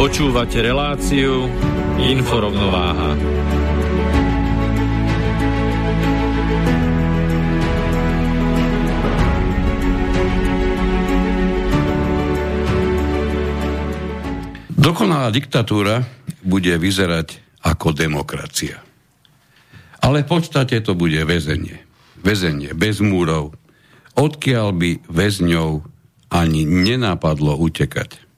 Počúvate reláciu Inforovnováha. Dokonalá diktatúra bude vyzerať ako demokracia. Ale v podstate to bude väzenie. Väzenie bez múrov, odkiaľ by väzňov ani nenápadlo utekať.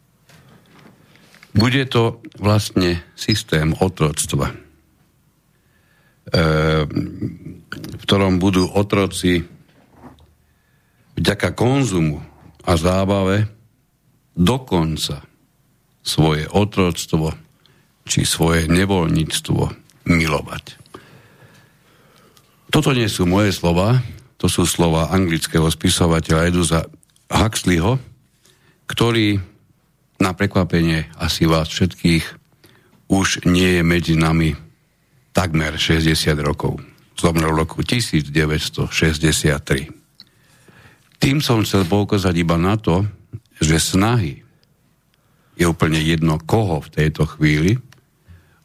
Bude to vlastne systém otroctva, e, v ktorom budú otroci vďaka konzumu a zábave dokonca svoje otroctvo či svoje nevoľníctvo milovať. Toto nie sú moje slova, to sú slova anglického spisovateľa Eduza Huxleyho, ktorý na prekvapenie asi vás všetkých už nie je medzi nami takmer 60 rokov. Zomrel v roku 1963. Tým som chcel poukázať iba na to, že snahy je úplne jedno koho v tejto chvíli,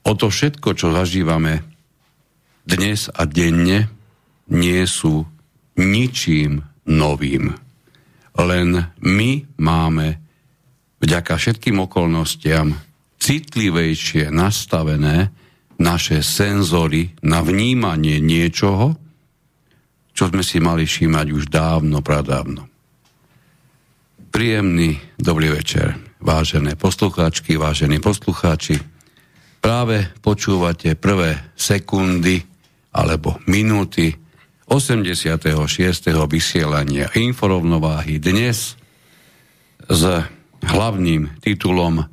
o to všetko, čo zažívame dnes a denne, nie sú ničím novým. Len my máme vďaka všetkým okolnostiam citlivejšie nastavené naše senzory na vnímanie niečoho, čo sme si mali všímať už dávno, pradávno. Príjemný dobrý večer, vážené poslucháčky, vážení poslucháči. Práve počúvate prvé sekundy alebo minúty 86. vysielania inforovnováhy dnes z hlavným titulom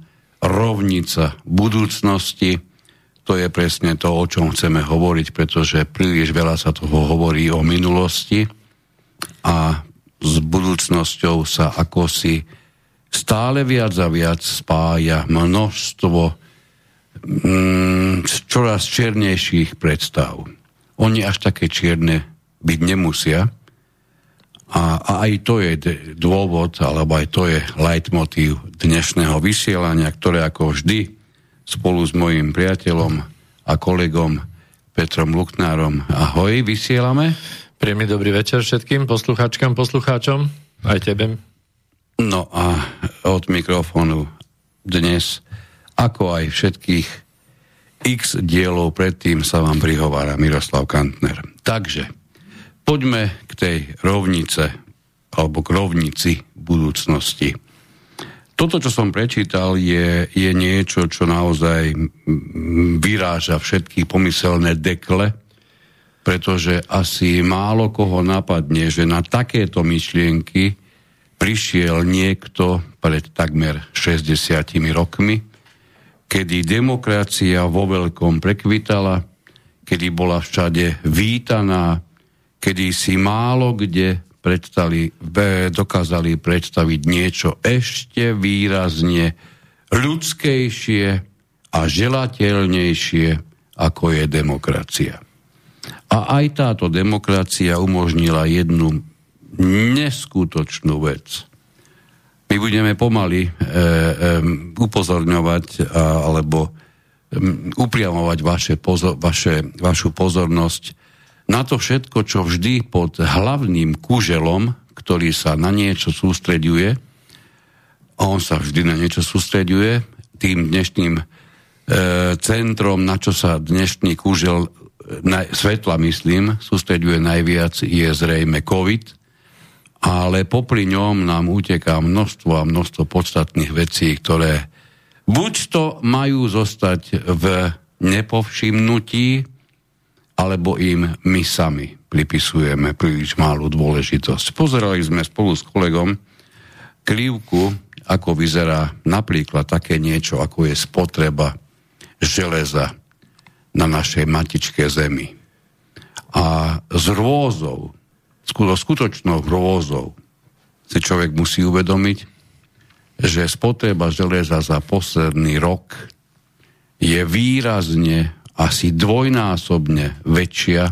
Rovnica budúcnosti. To je presne to, o čom chceme hovoriť, pretože príliš veľa sa toho hovorí o minulosti a s budúcnosťou sa ako si stále viac a viac spája množstvo mm, čoraz čiernejších predstav. Oni až také čierne byť nemusia, a, a aj to je dôvod, alebo aj to je leitmotív dnešného vysielania, ktoré ako vždy spolu s mojim priateľom a kolegom Petrom Luknárom. Ahoj, vysielame. Príjemný dobrý večer všetkým poslucháčkam, poslucháčom, aj tebe. No a od mikrofónu dnes, ako aj všetkých x dielov predtým sa vám prihovára Miroslav Kantner. Takže, Poďme k tej rovnice, alebo k rovnici budúcnosti. Toto, čo som prečítal, je, je niečo, čo naozaj vyráža všetky pomyselné dekle, pretože asi málo koho napadne, že na takéto myšlienky prišiel niekto pred takmer 60 rokmi, kedy demokracia vo veľkom prekvitala, kedy bola všade vítaná, kedy si málo kde predstali, dokázali predstaviť niečo ešte výrazne ľudskejšie a želateľnejšie, ako je demokracia. A aj táto demokracia umožnila jednu neskutočnú vec. My budeme pomaly e, e, upozorňovať a, alebo e, upriamovať vaše pozor, vaše, vašu pozornosť na to všetko, čo vždy pod hlavným kuželom, ktorý sa na niečo sústreďuje, on sa vždy na niečo sústreďuje, tým dnešným centrom, na čo sa dnešný kúžel na, svetla, myslím, sústreďuje najviac, je zrejme COVID, ale popri ňom nám uteká množstvo a množstvo podstatných vecí, ktoré buď to majú zostať v nepovšimnutí, alebo im my sami pripisujeme príliš malú dôležitosť. Pozerali sme spolu s kolegom krivku, ako vyzerá napríklad také niečo, ako je spotreba železa na našej matičke zemi. A z rôzov, skutočnou rôzou, si človek musí uvedomiť, že spotreba železa za posledný rok je výrazne asi dvojnásobne väčšia,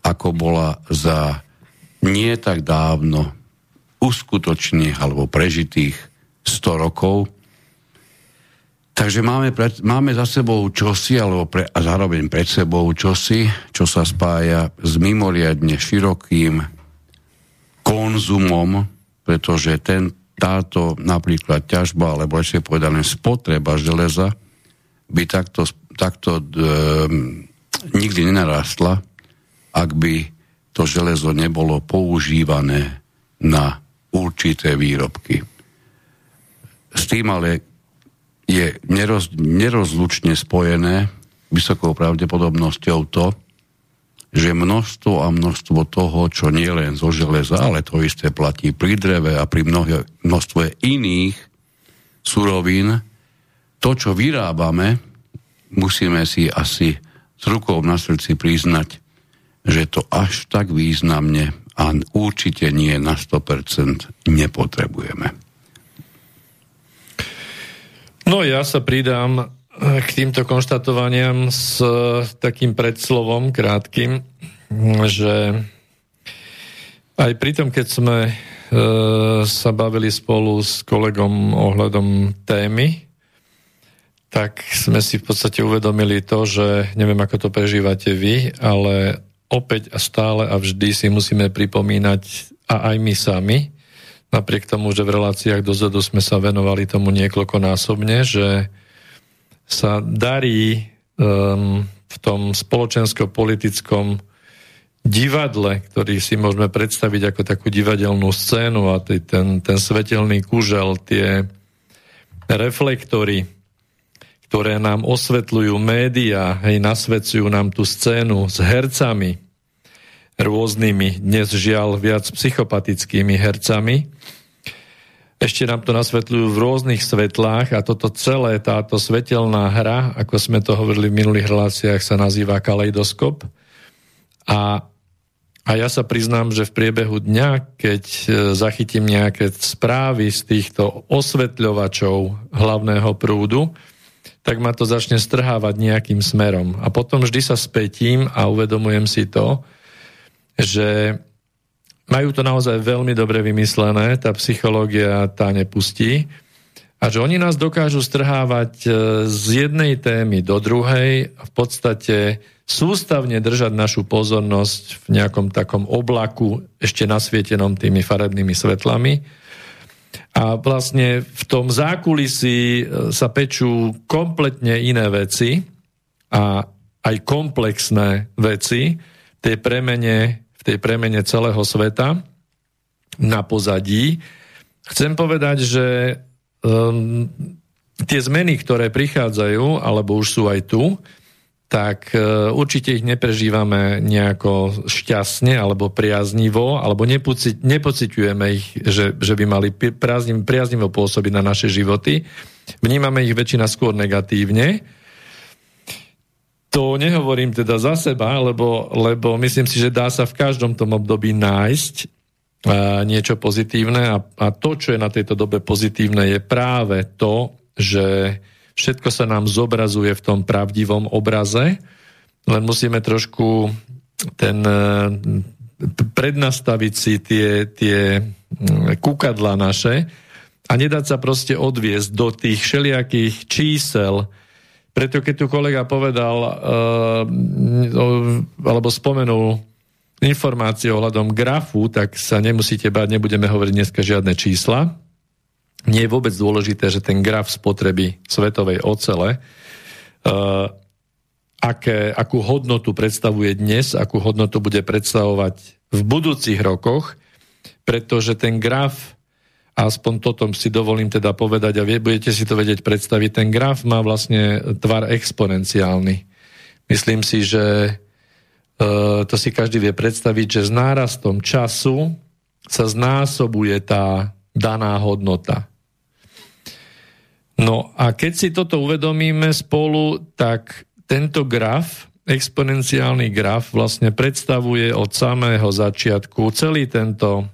ako bola za nie tak dávno uskutočných alebo prežitých 100 rokov. Takže máme, pred, máme za sebou čosi, alebo pre, a zároveň pred sebou čosi, čo sa spája s mimoriadne širokým konzumom, pretože ten, táto napríklad ťažba, alebo ešte povedané spotreba železa by takto takto e, nikdy nenarastla, ak by to železo nebolo používané na určité výrobky. S tým ale je neroz, nerozlučne spojené vysokou pravdepodobnosťou to, že množstvo a množstvo toho, čo nie len zo železa, ale to isté platí pri dreve a pri mnohé, množstve iných surovín, to, čo vyrábame, musíme si asi s rukou na srdci priznať, že to až tak významne a určite nie na 100% nepotrebujeme. No ja sa pridám k týmto konštatovaniam s takým predslovom krátkým, že aj pri tom, keď sme e, sa bavili spolu s kolegom ohľadom témy, tak sme si v podstate uvedomili to, že neviem, ako to prežívate vy, ale opäť a stále a vždy si musíme pripomínať a aj my sami, napriek tomu, že v reláciách dozadu sme sa venovali tomu niekoľkonásobne, že sa darí um, v tom spoločensko-politickom divadle, ktorý si môžeme predstaviť ako takú divadelnú scénu a ten, ten svetelný kúžel, tie reflektory, ktoré nám osvetľujú médiá, hej, nasvedcujú nám tú scénu s hercami, rôznymi, dnes žiaľ viac psychopatickými hercami. Ešte nám to nasvetľujú v rôznych svetlách a toto celé, táto svetelná hra, ako sme to hovorili v minulých reláciách, sa nazýva kaleidoskop. A, a ja sa priznám, že v priebehu dňa, keď e, zachytím nejaké správy z týchto osvetľovačov hlavného prúdu, tak ma to začne strhávať nejakým smerom. A potom vždy sa spätím a uvedomujem si to, že majú to naozaj veľmi dobre vymyslené, tá psychológia tá nepustí, a že oni nás dokážu strhávať e, z jednej témy do druhej v podstate sústavne držať našu pozornosť v nejakom takom oblaku, ešte nasvietenom tými farebnými svetlami, a vlastne v tom zákulisí e, sa pečú kompletne iné veci a aj komplexné veci tej premene, v tej premene celého sveta na pozadí. Chcem povedať, že um, tie zmeny, ktoré prichádzajú, alebo už sú aj tu, tak e, určite ich neprežívame nejako šťastne alebo priaznivo, alebo nepocit, nepociťujeme ich, že, že by mali priaznivo, priaznivo pôsobiť na naše životy. Vnímame ich väčšina skôr negatívne. To nehovorím teda za seba, lebo, lebo myslím si, že dá sa v každom tom období nájsť e, niečo pozitívne a, a to, čo je na tejto dobe pozitívne, je práve to, že Všetko sa nám zobrazuje v tom pravdivom obraze, len musíme trošku ten e, prednastaviť si tie, tie kúkadla naše a nedať sa proste odviesť do tých všelijakých čísel. Preto keď tu kolega povedal uh, alebo spomenul informácie ohľadom grafu, tak sa nemusíte báť, nebudeme hovoriť dneska žiadne čísla nie je vôbec dôležité, že ten graf spotreby svetovej ocele aké, akú hodnotu predstavuje dnes, akú hodnotu bude predstavovať v budúcich rokoch, pretože ten graf, aspoň toto si dovolím teda povedať a vie, budete si to vedieť predstaviť, ten graf má vlastne tvar exponenciálny. Myslím si, že e, to si každý vie predstaviť, že s nárastom času sa znásobuje tá daná hodnota. No a keď si toto uvedomíme spolu, tak tento graf, exponenciálny graf, vlastne predstavuje od samého začiatku celý tento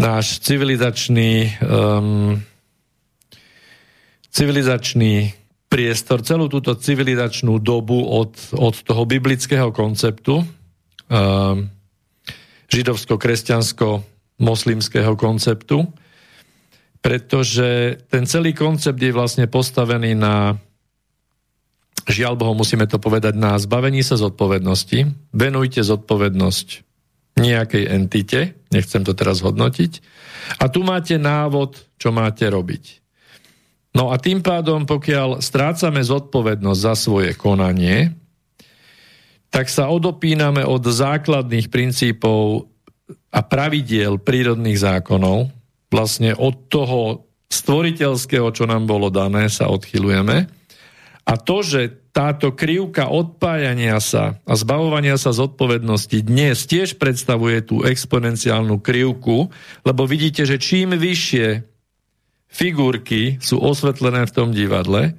náš civilizačný um, civilizačný priestor, celú túto civilizačnú dobu od, od toho biblického konceptu um, židovsko-kresťansko-moslimského konceptu, pretože ten celý koncept je vlastne postavený na žiaľ Bohu, musíme to povedať na zbavení sa zodpovednosti. Venujte zodpovednosť nejakej entite, nechcem to teraz hodnotiť. A tu máte návod, čo máte robiť. No a tým pádom, pokiaľ strácame zodpovednosť za svoje konanie, tak sa odopíname od základných princípov a pravidiel prírodných zákonov, vlastne od toho stvoriteľského, čo nám bolo dané, sa odchylujeme. A to, že táto krivka odpájania sa a zbavovania sa zodpovednosti dnes tiež predstavuje tú exponenciálnu krivku, lebo vidíte, že čím vyššie figurky sú osvetlené v tom divadle,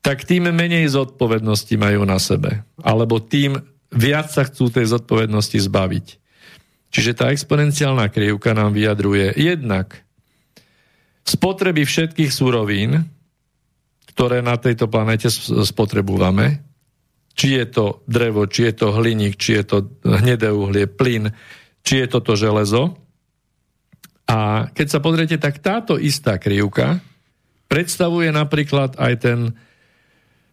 tak tým menej zodpovednosti majú na sebe. Alebo tým viac sa chcú tej zodpovednosti zbaviť. Čiže tá exponenciálna krivka nám vyjadruje jednak spotreby všetkých surovín, ktoré na tejto planete spotrebujeme. Či je to drevo, či je to hliník, či je to hnedé uhlie, plyn, či je toto železo. A keď sa pozriete, tak táto istá krivka predstavuje napríklad aj ten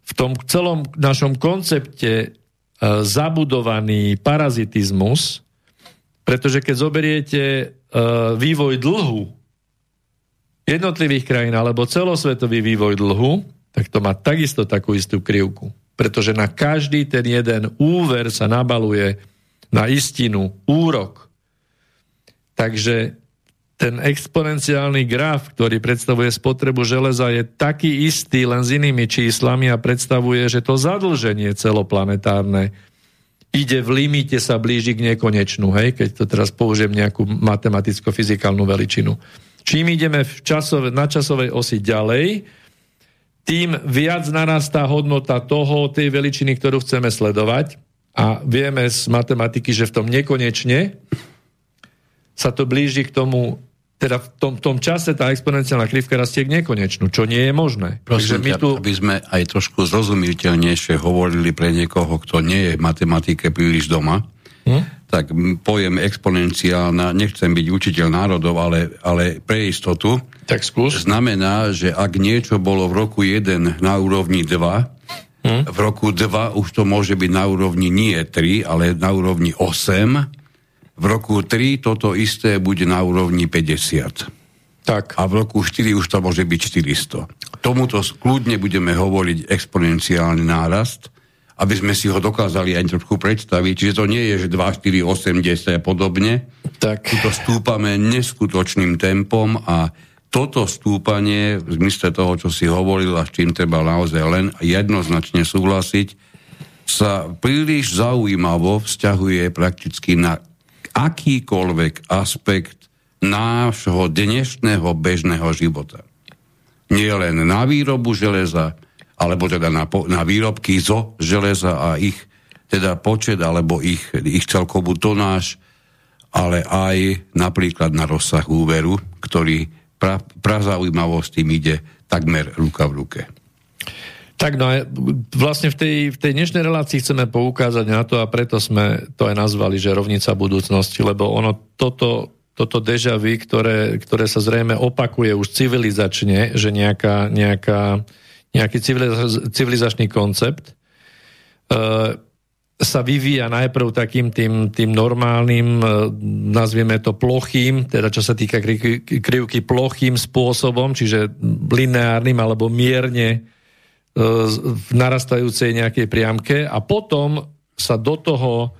v tom celom našom koncepte e, zabudovaný parazitizmus, pretože keď zoberiete e, vývoj dlhu jednotlivých krajín alebo celosvetový vývoj dlhu, tak to má takisto takú istú krivku. Pretože na každý ten jeden úver sa nabaluje na istinu úrok. Takže ten exponenciálny graf, ktorý predstavuje spotrebu železa, je taký istý, len s inými číslami a predstavuje, že to zadlženie celoplanetárne ide v limite, sa blíži k nekonečnú, hej, keď to teraz použijem nejakú matematicko-fyzikálnu veličinu. Čím ideme v časove, na časovej osi ďalej, tým viac narastá hodnota toho, tej veličiny, ktorú chceme sledovať. A vieme z matematiky, že v tom nekonečne sa to blíži k tomu, teda v tom, tom čase tá exponenciálna krivka rastie k nekonečnú, čo nie je možné. Prosím my tu... aby sme aj trošku zrozumiteľnejšie hovorili pre niekoho, kto nie je v matematike príliš doma, hm? tak pojem exponenciálna, nechcem byť učiteľ národov, ale, ale pre istotu, tak skús. znamená, že ak niečo bolo v roku 1 na úrovni 2, hm? v roku 2 už to môže byť na úrovni nie 3, ale na úrovni 8, v roku 3 toto isté bude na úrovni 50. Tak. A v roku 4 už to môže byť 400. Tomuto kľudne budeme hovoriť exponenciálny nárast, aby sme si ho dokázali aj trošku predstaviť. Čiže to nie je, že 2, 4, 8, 10 a podobne. Tak. To stúpame neskutočným tempom a toto stúpanie, v zmysle toho, čo si hovoril a s čím treba naozaj len jednoznačne súhlasiť, sa príliš zaujímavo vzťahuje prakticky na akýkoľvek aspekt nášho dnešného bežného života. Nie len na výrobu železa, alebo teda na, na výrobky zo železa a ich teda počet alebo ich, ich celkovú tonáž, ale aj napríklad na rozsah úveru, ktorý pra, prazaujímavo s tým ide takmer ruka v ruke. Tak no vlastne v tej, v tej dnešnej relácii chceme poukázať na to a preto sme to aj nazvali, že rovnica budúcnosti, lebo ono toto, toto deja vu, ktoré, ktoré sa zrejme opakuje už civilizačne, že nejaká, nejaká nejaký civilizačný koncept, e, sa vyvíja najprv takým tým, tým normálnym, e, nazvieme to plochým, teda čo sa týka krivky plochým spôsobom, čiže lineárnym alebo mierne v narastajúcej nejakej priamke a potom sa do toho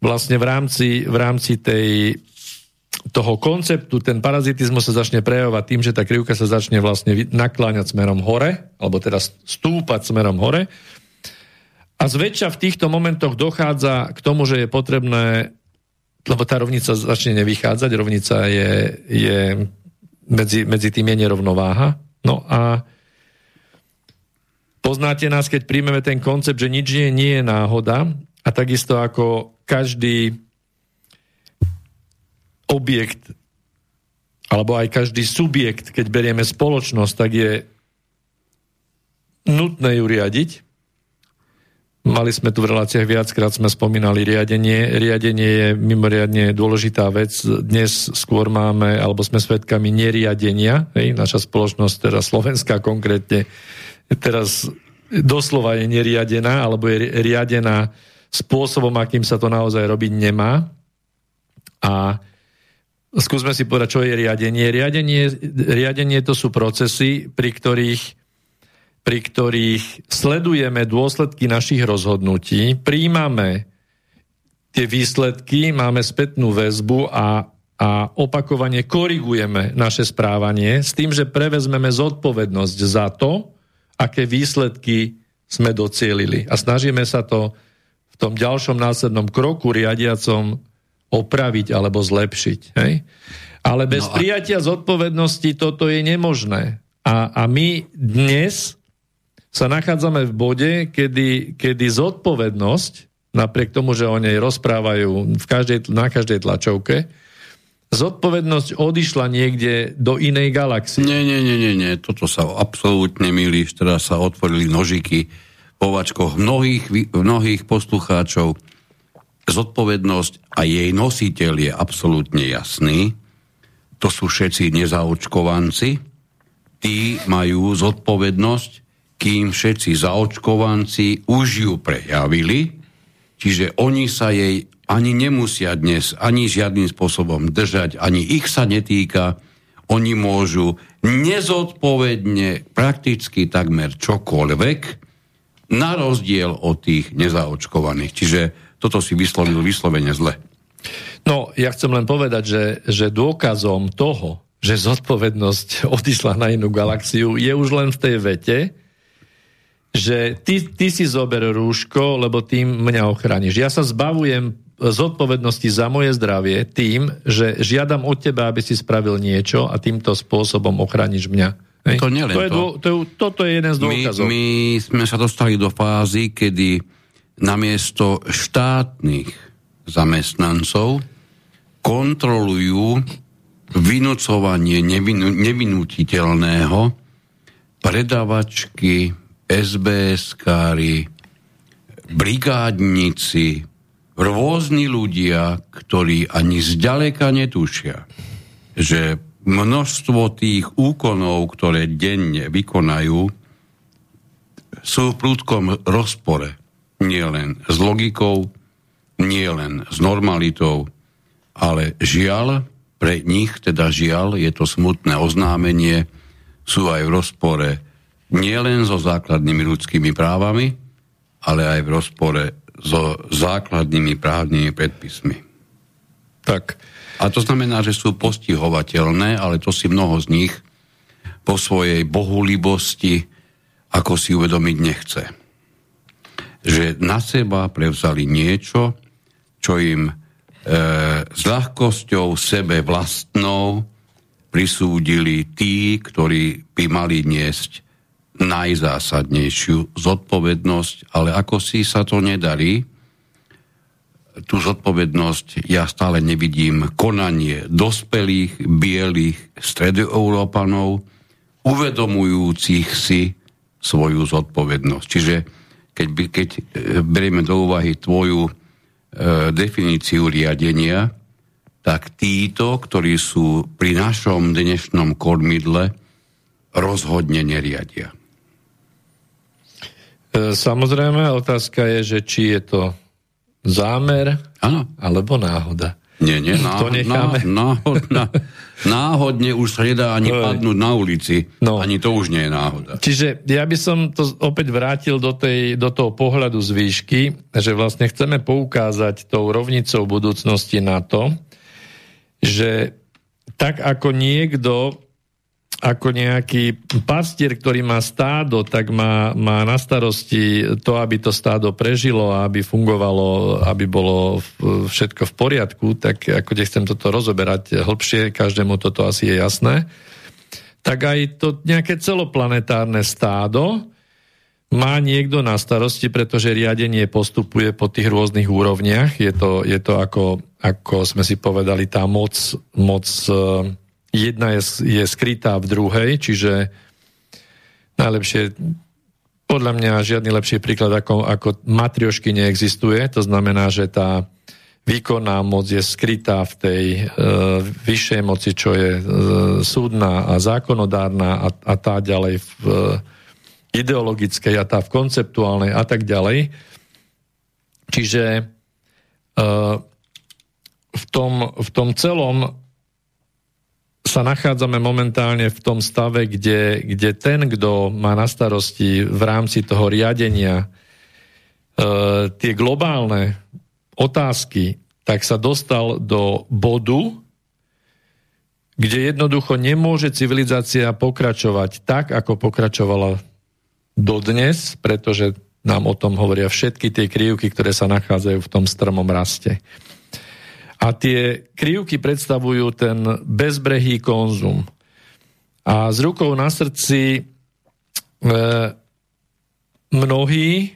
vlastne v rámci, v rámci tej, toho konceptu ten parazitizmus sa začne prejavovať tým, že tá krivka sa začne vlastne nakláňať smerom hore, alebo teda stúpať smerom hore. A zväčša v týchto momentoch dochádza k tomu, že je potrebné, lebo tá rovnica začne nevychádzať, rovnica je, je medzi, medzi tým je nerovnováha. No a poznáte nás, keď príjmeme ten koncept, že nič nie, nie je náhoda a takisto ako každý objekt alebo aj každý subjekt, keď berieme spoločnosť, tak je nutné ju riadiť. Mali sme tu v reláciách viackrát sme spomínali riadenie. Riadenie je mimoriadne dôležitá vec. Dnes skôr máme, alebo sme svedkami neriadenia. Hej? Naša spoločnosť, teda Slovenská konkrétne, teraz doslova je neriadená, alebo je riadená spôsobom, akým sa to naozaj robiť nemá. A skúsme si povedať, čo je riadenie. Riadenie, riadenie to sú procesy, pri ktorých, pri ktorých sledujeme dôsledky našich rozhodnutí, príjmame tie výsledky, máme spätnú väzbu a, a opakovane korigujeme naše správanie s tým, že prevezmeme zodpovednosť za to, aké výsledky sme docielili. A snažíme sa to tom ďalšom následnom kroku riadiacom opraviť alebo zlepšiť. Hej? Ale bez no a... prijatia zodpovednosti toto je nemožné. A, a my dnes sa nachádzame v bode, kedy, kedy zodpovednosť, napriek tomu, že o nej rozprávajú v každej, na každej tlačovke, zodpovednosť odišla niekde do inej galaxie. Nie, nie, nie, nie, nie. toto sa absolútne milíš, teraz sa otvorili nožiky povačkoch mnohých, mnohých poslucháčov. Zodpovednosť a jej nositeľ je absolútne jasný. To sú všetci nezaočkovanci. Tí majú zodpovednosť, kým všetci zaočkovanci už ju prejavili, čiže oni sa jej ani nemusia dnes ani žiadnym spôsobom držať, ani ich sa netýka. Oni môžu nezodpovedne prakticky takmer čokoľvek, na rozdiel od tých nezaočkovaných. Čiže toto si vyslovil vyslovene zle. No, ja chcem len povedať, že, že dôkazom toho, že zodpovednosť odišla na inú galaxiu, je už len v tej vete, že ty, ty si zober rúško, lebo tým mňa ochrániš. Ja sa zbavujem zodpovednosti za moje zdravie tým, že žiadam od teba, aby si spravil niečo a týmto spôsobom ochrániš mňa. Hej. To nie to. Je, to. To, je, toto je jeden z dôkazov. My, my sme sa dostali do fázy, kedy namiesto štátnych zamestnancov kontrolujú vynúcovanie nevinu, nevinutiteľného predavačky, SBS-kári, brigádnici, rôzni ľudia, ktorí ani zďaleka netušia, že množstvo tých úkonov, ktoré denne vykonajú, sú v prúdkom rozpore. Nie len s logikou, nie len s normalitou, ale žiaľ, pre nich, teda žiaľ, je to smutné oznámenie, sú aj v rozpore nielen so základnými ľudskými právami, ale aj v rozpore so základnými právnymi predpismi. Tak, a to znamená, že sú postihovateľné, ale to si mnoho z nich po svojej bohulibosti ako si uvedomiť nechce. Že na seba prevzali niečo, čo im e, s ľahkosťou sebe vlastnou prisúdili tí, ktorí by mali niesť najzásadnejšiu zodpovednosť, ale ako si sa to nedarí, tú zodpovednosť ja stále nevidím konanie dospelých, bielých stredoeurópanov, uvedomujúcich si svoju zodpovednosť. Čiže keď, keď e, berieme do úvahy tvoju e, definíciu riadenia, tak títo, ktorí sú pri našom dnešnom kormidle, rozhodne neriadia. E, samozrejme, otázka je, že či je to zámer ano. alebo náhoda. Nie, nie, náhod, to necháme. Náhod, náhod, náhodne už sa nedá ani Oj. padnúť na ulici. No. Ani to už nie je náhoda. Čiže ja by som to opäť vrátil do, tej, do toho pohľadu z výšky, že vlastne chceme poukázať tou rovnicou budúcnosti na to, že tak ako niekto ako nejaký pastier, ktorý má stádo, tak má, má na starosti to, aby to stádo prežilo a aby fungovalo, aby bolo všetko v poriadku, tak ako nechcem toto rozoberať hĺbšie, každému toto asi je jasné, tak aj to nejaké celoplanetárne stádo má niekto na starosti, pretože riadenie postupuje po tých rôznych úrovniach. Je to, je to ako, ako sme si povedali, tá moc, moc jedna je, je skrytá v druhej, čiže najlepšie, podľa mňa žiadny lepší príklad ako, ako matriošky neexistuje, to znamená, že tá výkonná moc je skrytá v tej e, vyššej moci, čo je e, súdna a zákonodárna a, a tá ďalej v e, ideologickej a tá v konceptuálnej a tak ďalej. Čiže e, v, tom, v tom celom sa nachádzame momentálne v tom stave, kde, kde ten, kto má na starosti v rámci toho riadenia e, tie globálne otázky, tak sa dostal do bodu, kde jednoducho nemôže civilizácia pokračovať tak, ako pokračovala dodnes, pretože nám o tom hovoria všetky tie krivky, ktoré sa nachádzajú v tom strmom raste. A tie krivky predstavujú ten bezbrehý konzum. A s rukou na srdci e, mnohí,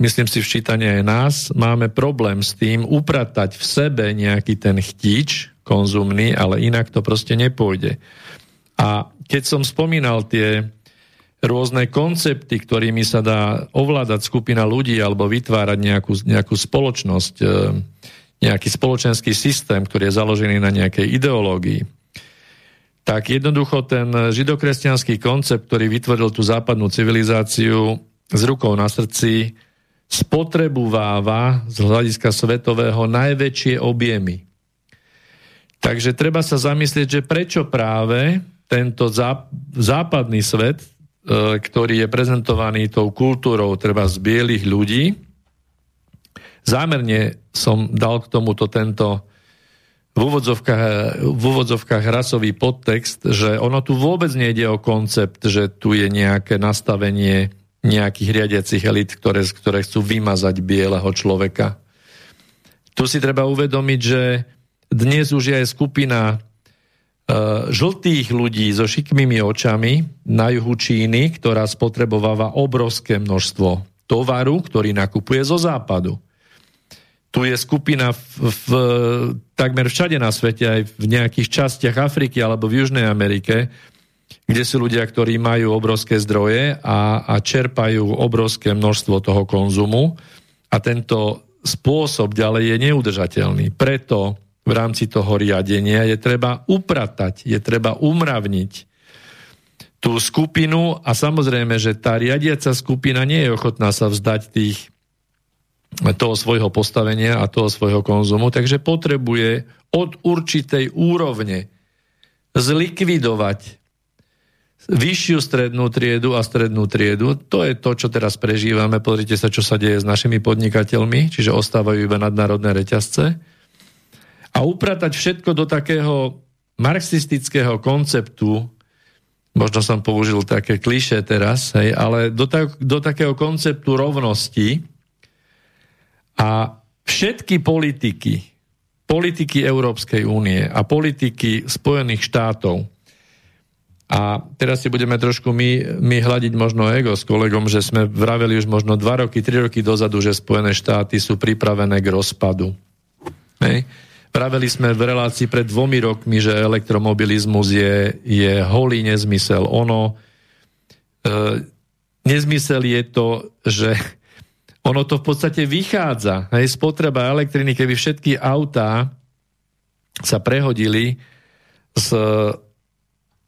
myslím si včítanie aj nás, máme problém s tým upratať v sebe nejaký ten chtič konzumný, ale inak to proste nepôjde. A keď som spomínal tie rôzne koncepty, ktorými sa dá ovládať skupina ľudí alebo vytvárať nejakú, nejakú spoločnosť, e, nejaký spoločenský systém, ktorý je založený na nejakej ideológii, tak jednoducho ten židokresťanský koncept, ktorý vytvoril tú západnú civilizáciu s rukou na srdci, spotrebováva z hľadiska svetového najväčšie objemy. Takže treba sa zamyslieť, že prečo práve tento západný svet, e, ktorý je prezentovaný tou kultúrou treba z bielých ľudí, Zámerne som dal k tomuto tento v úvodzovkách, v úvodzovkách rasový podtext, že ono tu vôbec nejde o koncept, že tu je nejaké nastavenie nejakých riadiacich elit, ktoré, ktoré chcú vymazať bieleho človeka. Tu si treba uvedomiť, že dnes už je aj skupina uh, žltých ľudí so šikmými očami na juhu Číny, ktorá spotrebováva obrovské množstvo tovaru, ktorý nakupuje zo západu. Tu je skupina v, v, takmer všade na svete, aj v nejakých častiach Afriky alebo v Južnej Amerike, kde sú ľudia, ktorí majú obrovské zdroje a, a čerpajú obrovské množstvo toho konzumu a tento spôsob ďalej je neudržateľný. Preto v rámci toho riadenia je treba upratať, je treba umravniť tú skupinu a samozrejme, že tá riadiaca skupina nie je ochotná sa vzdať tých toho svojho postavenia a toho svojho konzumu, takže potrebuje od určitej úrovne zlikvidovať vyššiu strednú triedu a strednú triedu. To je to, čo teraz prežívame. Pozrite sa, čo sa deje s našimi podnikateľmi, čiže ostávajú iba nadnárodné reťazce. A upratať všetko do takého marxistického konceptu, možno som použil také kliše teraz, hej, ale do, tak, do takého konceptu rovnosti, a všetky politiky, politiky Európskej únie a politiky Spojených štátov, a teraz si budeme trošku my, my hľadiť možno ego s kolegom, že sme vraveli už možno dva roky, tri roky dozadu, že Spojené štáty sú pripravené k rozpadu. Hej. Praveli sme v relácii pred dvomi rokmi, že elektromobilizmus je, je holý nezmysel. Ono, e, nezmysel je to, že ono to v podstate vychádza. Hej, spotreba elektriny, keby všetky autá sa prehodili z,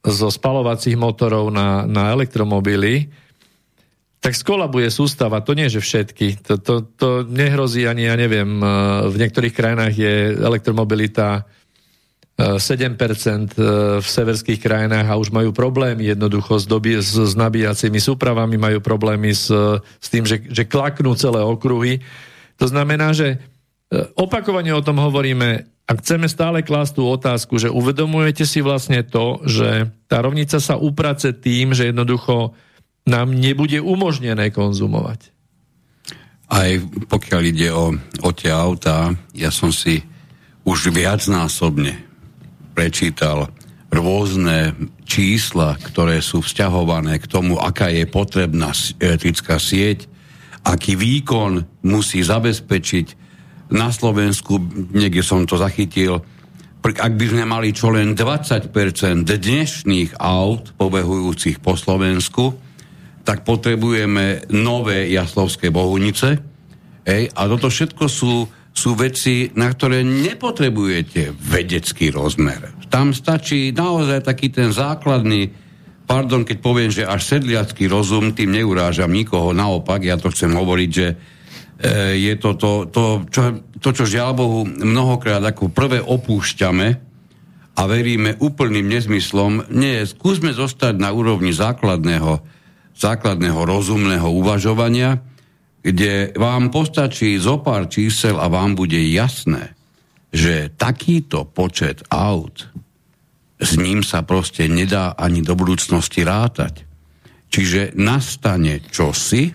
zo spalovacích motorov na, na elektromobily, tak skolabuje sústava. To nie, že všetky. To, to, to nehrozí ani, ja neviem, v niektorých krajinách je elektromobilita 7% v severských krajinách a už majú problémy jednoducho s, doby, s, s nabíjacími súpravami, majú problémy s, s tým, že, že klaknú celé okruhy. To znamená, že opakovane o tom hovoríme, ak chceme stále klásť tú otázku, že uvedomujete si vlastne to, že tá rovnica sa uprace tým, že jednoducho nám nebude umožnené konzumovať. Aj pokiaľ ide o, o tie autá, ja som si už viacnásobne prečítal rôzne čísla, ktoré sú vzťahované k tomu, aká je potrebná elektrická sieť, aký výkon musí zabezpečiť na Slovensku, niekde som to zachytil, ak by sme mali čo len 20% dnešných aut pobehujúcich po Slovensku, tak potrebujeme nové jaslovské bohunice. Ej, a toto všetko sú, sú veci, na ktoré nepotrebujete vedecký rozmer. Tam stačí naozaj taký ten základný, pardon, keď poviem, že až sedliacký rozum, tým neurážam nikoho, naopak, ja to chcem hovoriť, že E, je to to, to, čo, to, čo žiaľ Bohu mnohokrát ako prvé opúšťame a veríme úplným nezmyslom. Nie, skúsme zostať na úrovni základného, základného rozumného uvažovania, kde vám postačí zo pár čísel a vám bude jasné, že takýto počet aut s ním sa proste nedá ani do budúcnosti rátať. Čiže nastane čosi,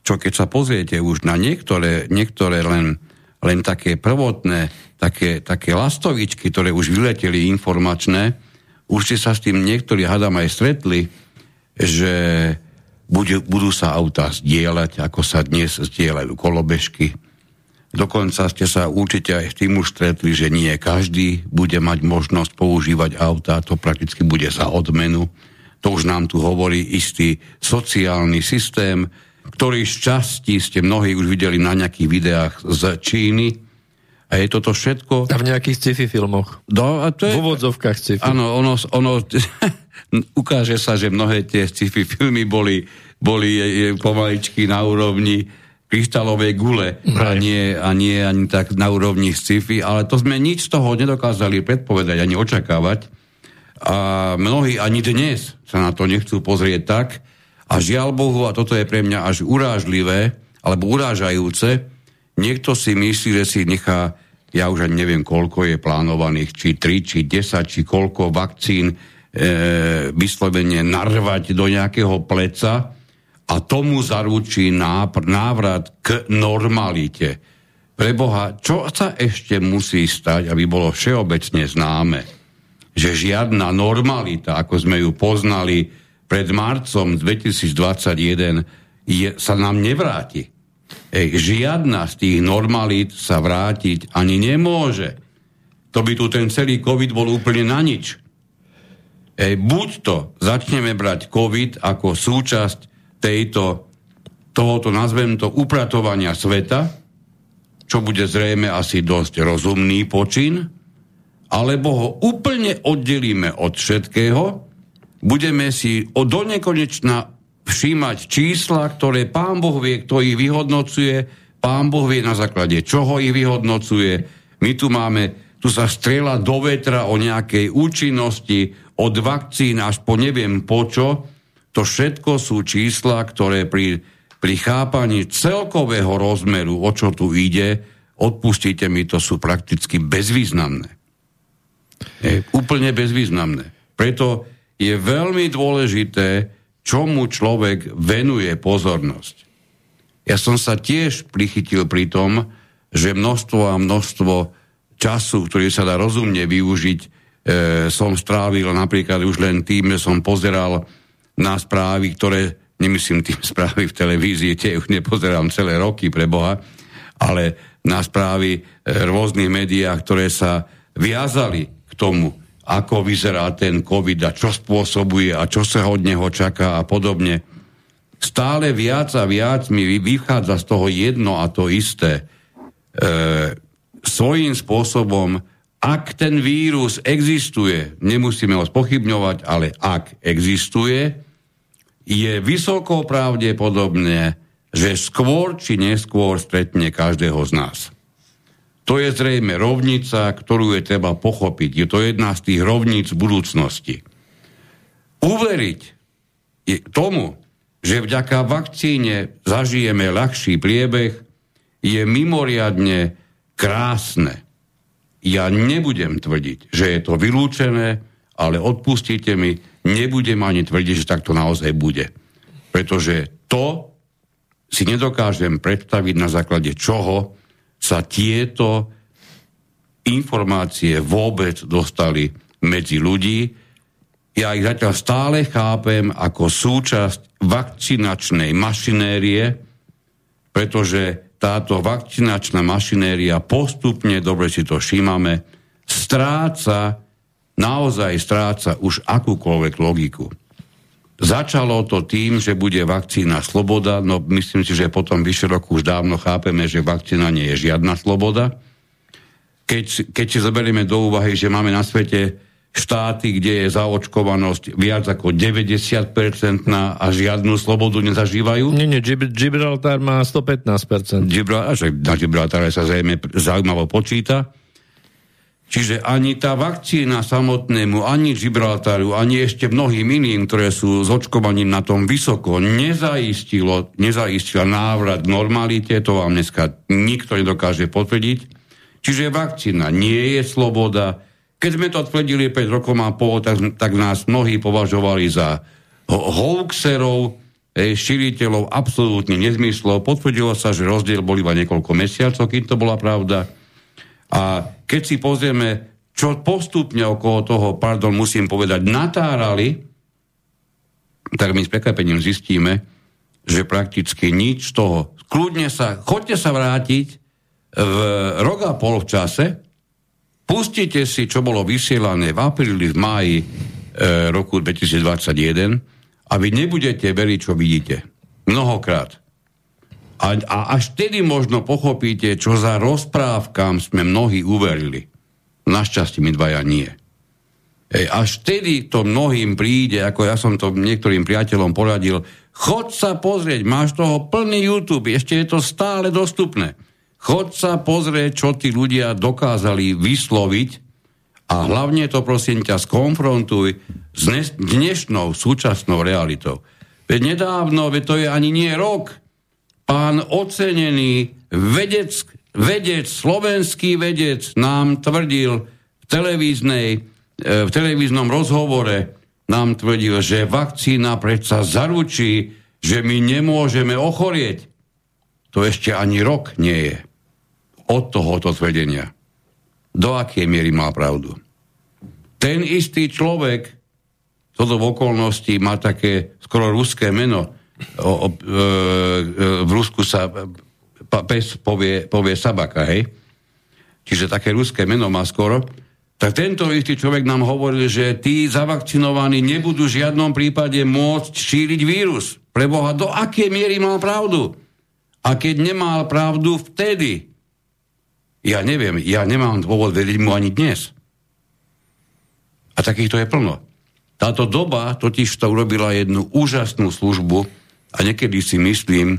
čo keď sa pozriete už na niektoré, niektoré len, len také prvotné, také, také lastovičky, ktoré už vyleteli informačné, už ste sa s tým niektorí hadam aj stretli, že budú, budú sa autá zdieľať, ako sa dnes zdieľajú kolobežky. Dokonca ste sa určite aj s tým už stretli, že nie každý bude mať možnosť používať autá, to prakticky bude za odmenu. To už nám tu hovorí istý sociálny systém, ktorý z časti ste mnohí už videli na nejakých videách z Číny. A je toto všetko... A v nejakých sci-fi filmoch. No, a to je... V úvodzovkách sci-fi. Áno, ono, ono ukáže sa, že mnohé tie sci-fi filmy boli, boli je, je, pomaličky na úrovni kryštálovej gule a nie, a nie ani tak na úrovni sci-fi, ale to sme nič z toho nedokázali predpovedať ani očakávať. A mnohí ani dnes sa na to nechcú pozrieť tak, a žiaľ Bohu, a toto je pre mňa až urážlivé, alebo urážajúce, niekto si myslí, že si nechá, ja už ani neviem, koľko je plánovaných, či 3, či 10, či koľko vakcín vyslovene narvať do nejakého pleca a tomu zaručí návrat k normalite. Preboha, čo sa ešte musí stať, aby bolo všeobecne známe, že žiadna normalita, ako sme ju poznali pred marcom 2021 je, sa nám nevráti. Ej, žiadna z tých normalít sa vrátiť ani nemôže. To by tu ten celý COVID bol úplne na nič. Ej, buď to začneme brať COVID ako súčasť tejto, tohoto, nazvem to, upratovania sveta, čo bude zrejme asi dosť rozumný počin, alebo ho úplne oddelíme od všetkého budeme si o do nekonečna všímať čísla, ktoré pán Boh vie, kto ich vyhodnocuje, pán Boh vie na základe čoho ich vyhodnocuje. My tu máme, tu sa strela do vetra o nejakej účinnosti, od vakcín až po neviem po čo. To všetko sú čísla, ktoré pri, pri chápaní celkového rozmeru, o čo tu ide, odpustite mi, to sú prakticky bezvýznamné. Je, úplne bezvýznamné. Preto je veľmi dôležité, čomu človek venuje pozornosť. Ja som sa tiež prichytil pri tom, že množstvo a množstvo času, ktorý sa dá rozumne využiť, e, som strávil napríklad už len tým, že som pozeral na správy, ktoré, nemyslím tým správy v televízii, tie už nepozerám celé roky pre Boha, ale na správy e, rôznych médiách, ktoré sa viazali k tomu, ako vyzerá ten COVID a čo spôsobuje a čo sa od neho čaká a podobne. Stále viac a viac mi vychádza z toho jedno a to isté. E, svojím spôsobom, ak ten vírus existuje, nemusíme ho spochybňovať, ale ak existuje, je vysoko pravdepodobné, že skôr či neskôr stretne každého z nás. To je zrejme rovnica, ktorú je treba pochopiť. Je to jedna z tých rovníc budúcnosti. Uveriť tomu, že vďaka vakcíne zažijeme ľahší priebeh, je mimoriadne krásne. Ja nebudem tvrdiť, že je to vylúčené, ale odpustite mi, nebudem ani tvrdiť, že tak to naozaj bude. Pretože to si nedokážem predstaviť na základe čoho sa tieto informácie vôbec dostali medzi ľudí. Ja ich zatiaľ stále chápem ako súčasť vakcinačnej mašinérie, pretože táto vakcinačná mašinéria postupne, dobre si to všímame, stráca, naozaj stráca už akúkoľvek logiku. Začalo to tým, že bude vakcína sloboda, no myslím si, že potom vyše roku už dávno chápeme, že vakcína nie je žiadna sloboda. Keď, keď si zoberieme do úvahy, že máme na svete štáty, kde je zaočkovanosť viac ako 90% a žiadnu slobodu nezažívajú. Nie, nie, Gibraltar má 115%. Gibraltar, na Gibraltare sa zrejme zaujímavo počíta. Čiže ani tá vakcína samotnému, ani Gibraltaru, ani ešte mnohým iným, ktoré sú s očkovaním na tom vysoko, nezaistilo, nezaistila návrat k normalite, to vám dneska nikto nedokáže potvrdiť. Čiže vakcína nie je sloboda. Keď sme to tvrdili 5 rokov a pol, tak, tak nás mnohí považovali za hoaxerov, šíriteľov absolútne nezmyslov. Potvrdilo sa, že rozdiel bol iba niekoľko mesiacov, kým to bola pravda. A keď si pozrieme, čo postupne okolo toho, pardon, musím povedať, natárali, tak my s prekvapením zistíme, že prakticky nič z toho. Kľudne sa, chodte sa vrátiť v rok a pol v čase, pustite si, čo bolo vysielané v apríli, v máji e, roku 2021 a vy nebudete veriť, čo vidíte. Mnohokrát. A, a až vtedy možno pochopíte, čo za rozprávkam sme mnohí uverili. Našťastie my dvaja nie. Ej, až vtedy to mnohým príde, ako ja som to niektorým priateľom poradil, chod sa pozrieť, máš toho plný YouTube, ešte je to stále dostupné. Chod sa pozrieť, čo tí ľudia dokázali vysloviť a hlavne to prosím ťa skonfrontuj s dnešnou súčasnou realitou. Veď nedávno, veď to je ani nie rok, pán ocenený vedec, vedec, slovenský vedec nám tvrdil v, televíznej, e, v televíznom rozhovore, nám tvrdil, že vakcína predsa zaručí, že my nemôžeme ochorieť. To ešte ani rok nie je od tohoto tvrdenia. Do akej miery má pravdu? Ten istý človek, toto v okolnosti má také skoro ruské meno, o, o, e, e, v Rusku sa pes povie, povie sabaka, hej? Čiže také ruské meno má skoro. Tak tento istý človek nám hovoril, že tí zavakcinovaní nebudú v žiadnom prípade môcť šíriť vírus. Preboha, do aké miery mal pravdu? A keď nemal pravdu vtedy, ja neviem, ja nemám dôvod veriť mu ani dnes. A takýchto je plno. Táto doba totiž to urobila jednu úžasnú službu a niekedy si myslím,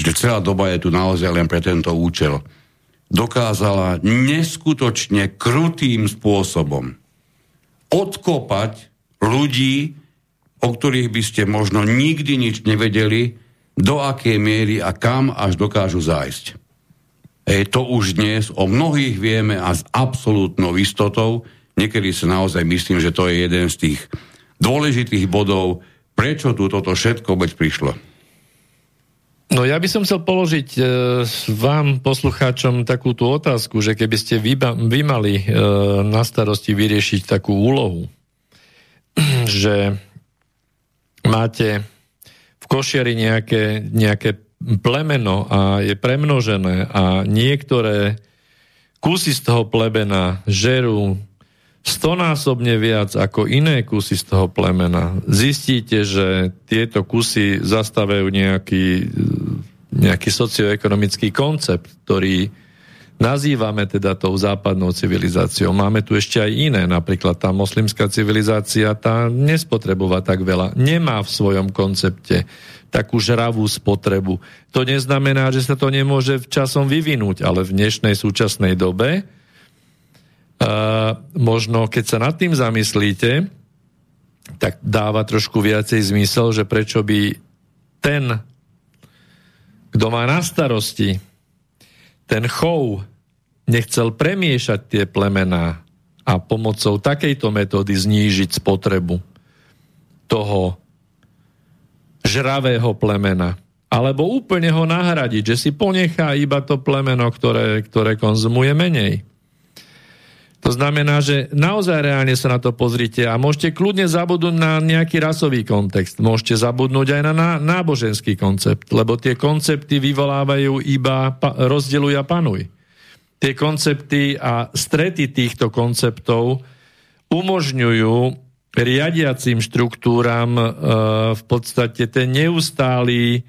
že celá doba je tu naozaj len pre tento účel. Dokázala neskutočne krutým spôsobom odkopať ľudí, o ktorých by ste možno nikdy nič nevedeli, do akej miery a kam až dokážu zájsť. E, to už dnes o mnohých vieme a s absolútnou istotou. Niekedy sa naozaj myslím, že to je jeden z tých dôležitých bodov, prečo tu toto všetko vôbec prišlo. No ja by som chcel položiť e, vám, poslucháčom, takú tú otázku, že keby ste vy, vy mali e, na starosti vyriešiť takú úlohu, že máte v košiari nejaké, nejaké plemeno a je premnožené a niektoré kusy z toho plebena žerú stonásobne viac ako iné kusy z toho plemena, zistíte, že tieto kusy zastavujú nejaký, nejaký socioekonomický koncept, ktorý nazývame teda tou západnou civilizáciou. Máme tu ešte aj iné, napríklad tá moslimská civilizácia, tá nespotrebovala tak veľa. Nemá v svojom koncepte takú žravú spotrebu. To neznamená, že sa to nemôže časom vyvinúť, ale v dnešnej súčasnej dobe uh, možno, keď sa nad tým zamyslíte, tak dáva trošku viacej zmysel, že prečo by ten, kto má na starosti ten chov nechcel premiešať tie plemená a pomocou takejto metódy znížiť spotrebu toho žravého plemena. Alebo úplne ho nahradiť, že si ponechá iba to plemeno, ktoré, ktoré konzumuje menej. To znamená, že naozaj reálne sa na to pozrite a môžete kľudne zabudnúť na nejaký rasový kontext. Môžete zabudnúť aj na náboženský koncept, lebo tie koncepty vyvolávajú iba rozdeluj a panuj tie koncepty a strety týchto konceptov umožňujú riadiacim štruktúram e, v podstate ten neustálý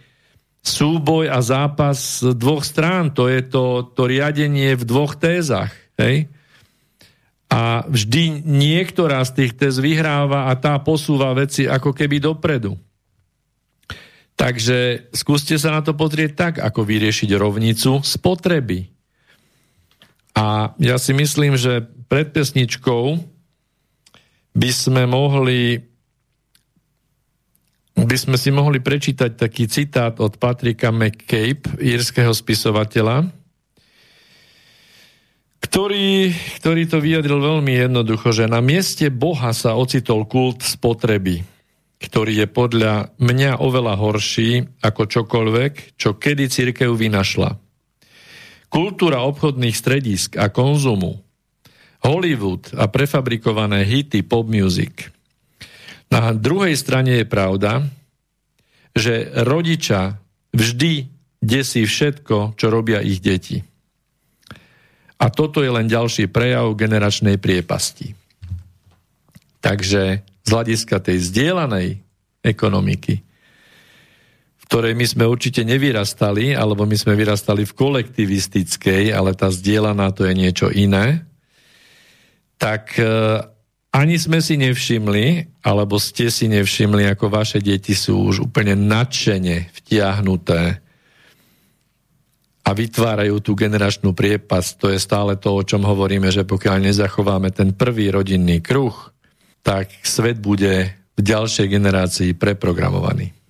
súboj a zápas dvoch strán. To je to, to riadenie v dvoch tézach. Hej? A vždy niektorá z tých téz vyhráva a tá posúva veci ako keby dopredu. Takže skúste sa na to pozrieť tak, ako vyriešiť rovnicu spotreby. A ja si myslím, že pred pesničkou by sme mohli by sme si mohli prečítať taký citát od Patrika McCabe, írskeho spisovateľa, ktorý, ktorý to vyjadril veľmi jednoducho, že na mieste Boha sa ocitol kult spotreby, ktorý je podľa mňa oveľa horší ako čokoľvek, čo kedy církev vynašla. Kultúra obchodných stredisk a konzumu, Hollywood a prefabrikované hity pop music. Na druhej strane je pravda, že rodiča vždy desí všetko, čo robia ich deti. A toto je len ďalší prejav generačnej priepasti. Takže z hľadiska tej zdieľanej ekonomiky ktorej my sme určite nevyrastali, alebo my sme vyrastali v kolektivistickej, ale tá zdieľaná to je niečo iné, tak e, ani sme si nevšimli, alebo ste si nevšimli, ako vaše deti sú už úplne nadšene vtiahnuté a vytvárajú tú generačnú priepas. To je stále to, o čom hovoríme, že pokiaľ nezachováme ten prvý rodinný kruh, tak svet bude v ďalšej generácii preprogramovaný.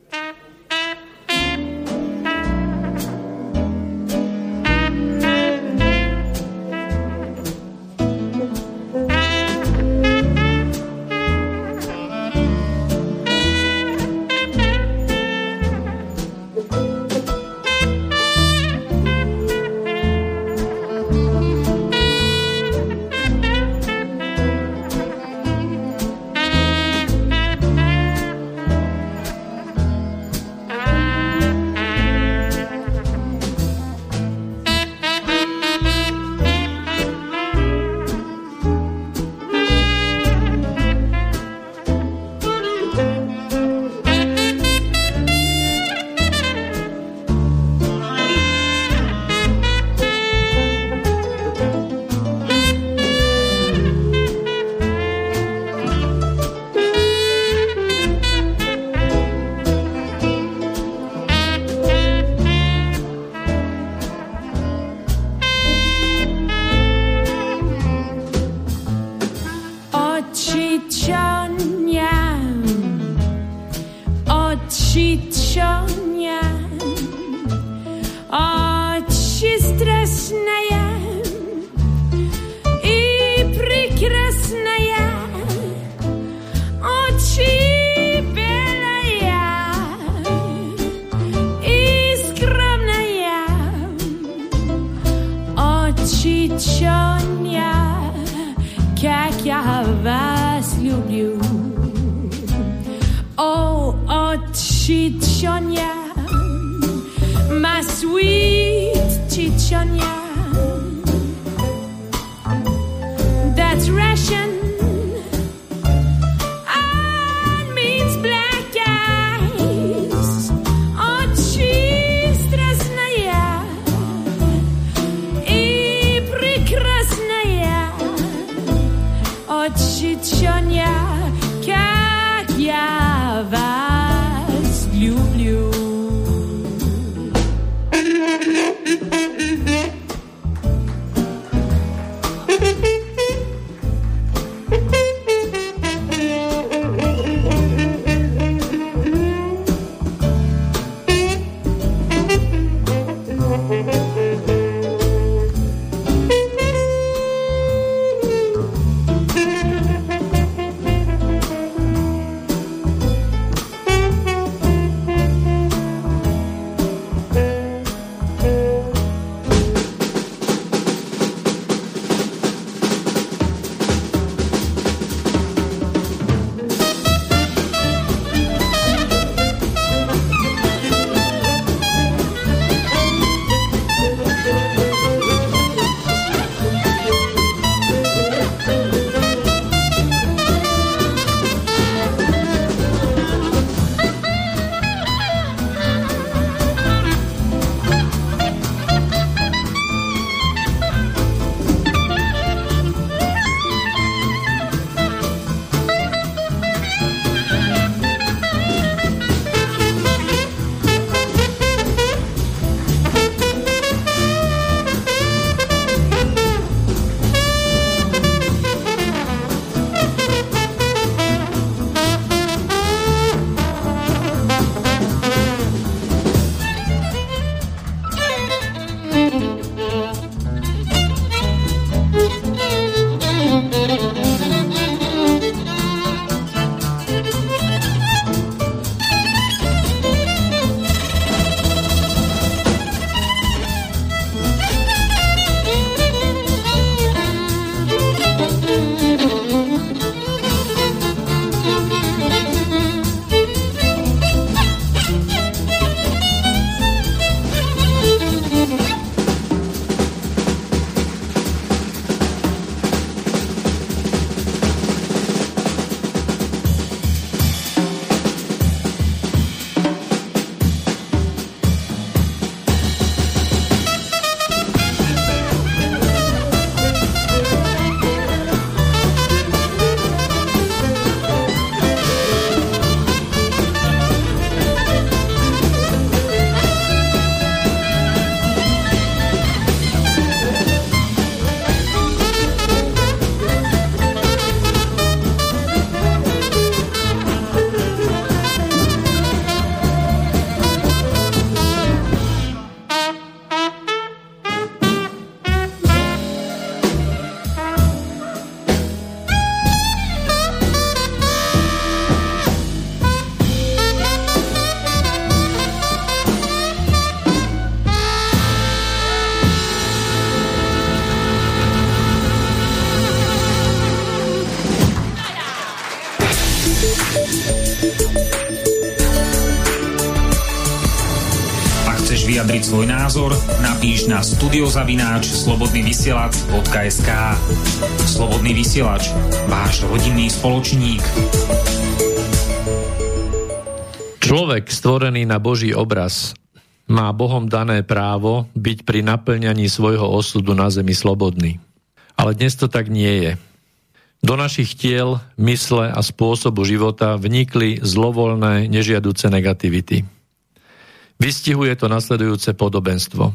Vyjadriť svoj názor, napíš na studiozavináč slobodnyvysielac.sk Slobodný vysielač, váš rodinný spoločník. Človek stvorený na Boží obraz má Bohom dané právo byť pri naplňaní svojho osudu na zemi slobodný. Ale dnes to tak nie je. Do našich tiel, mysle a spôsobu života vnikli zlovoľné, nežiaduce negativity. Vystihuje to nasledujúce podobenstvo.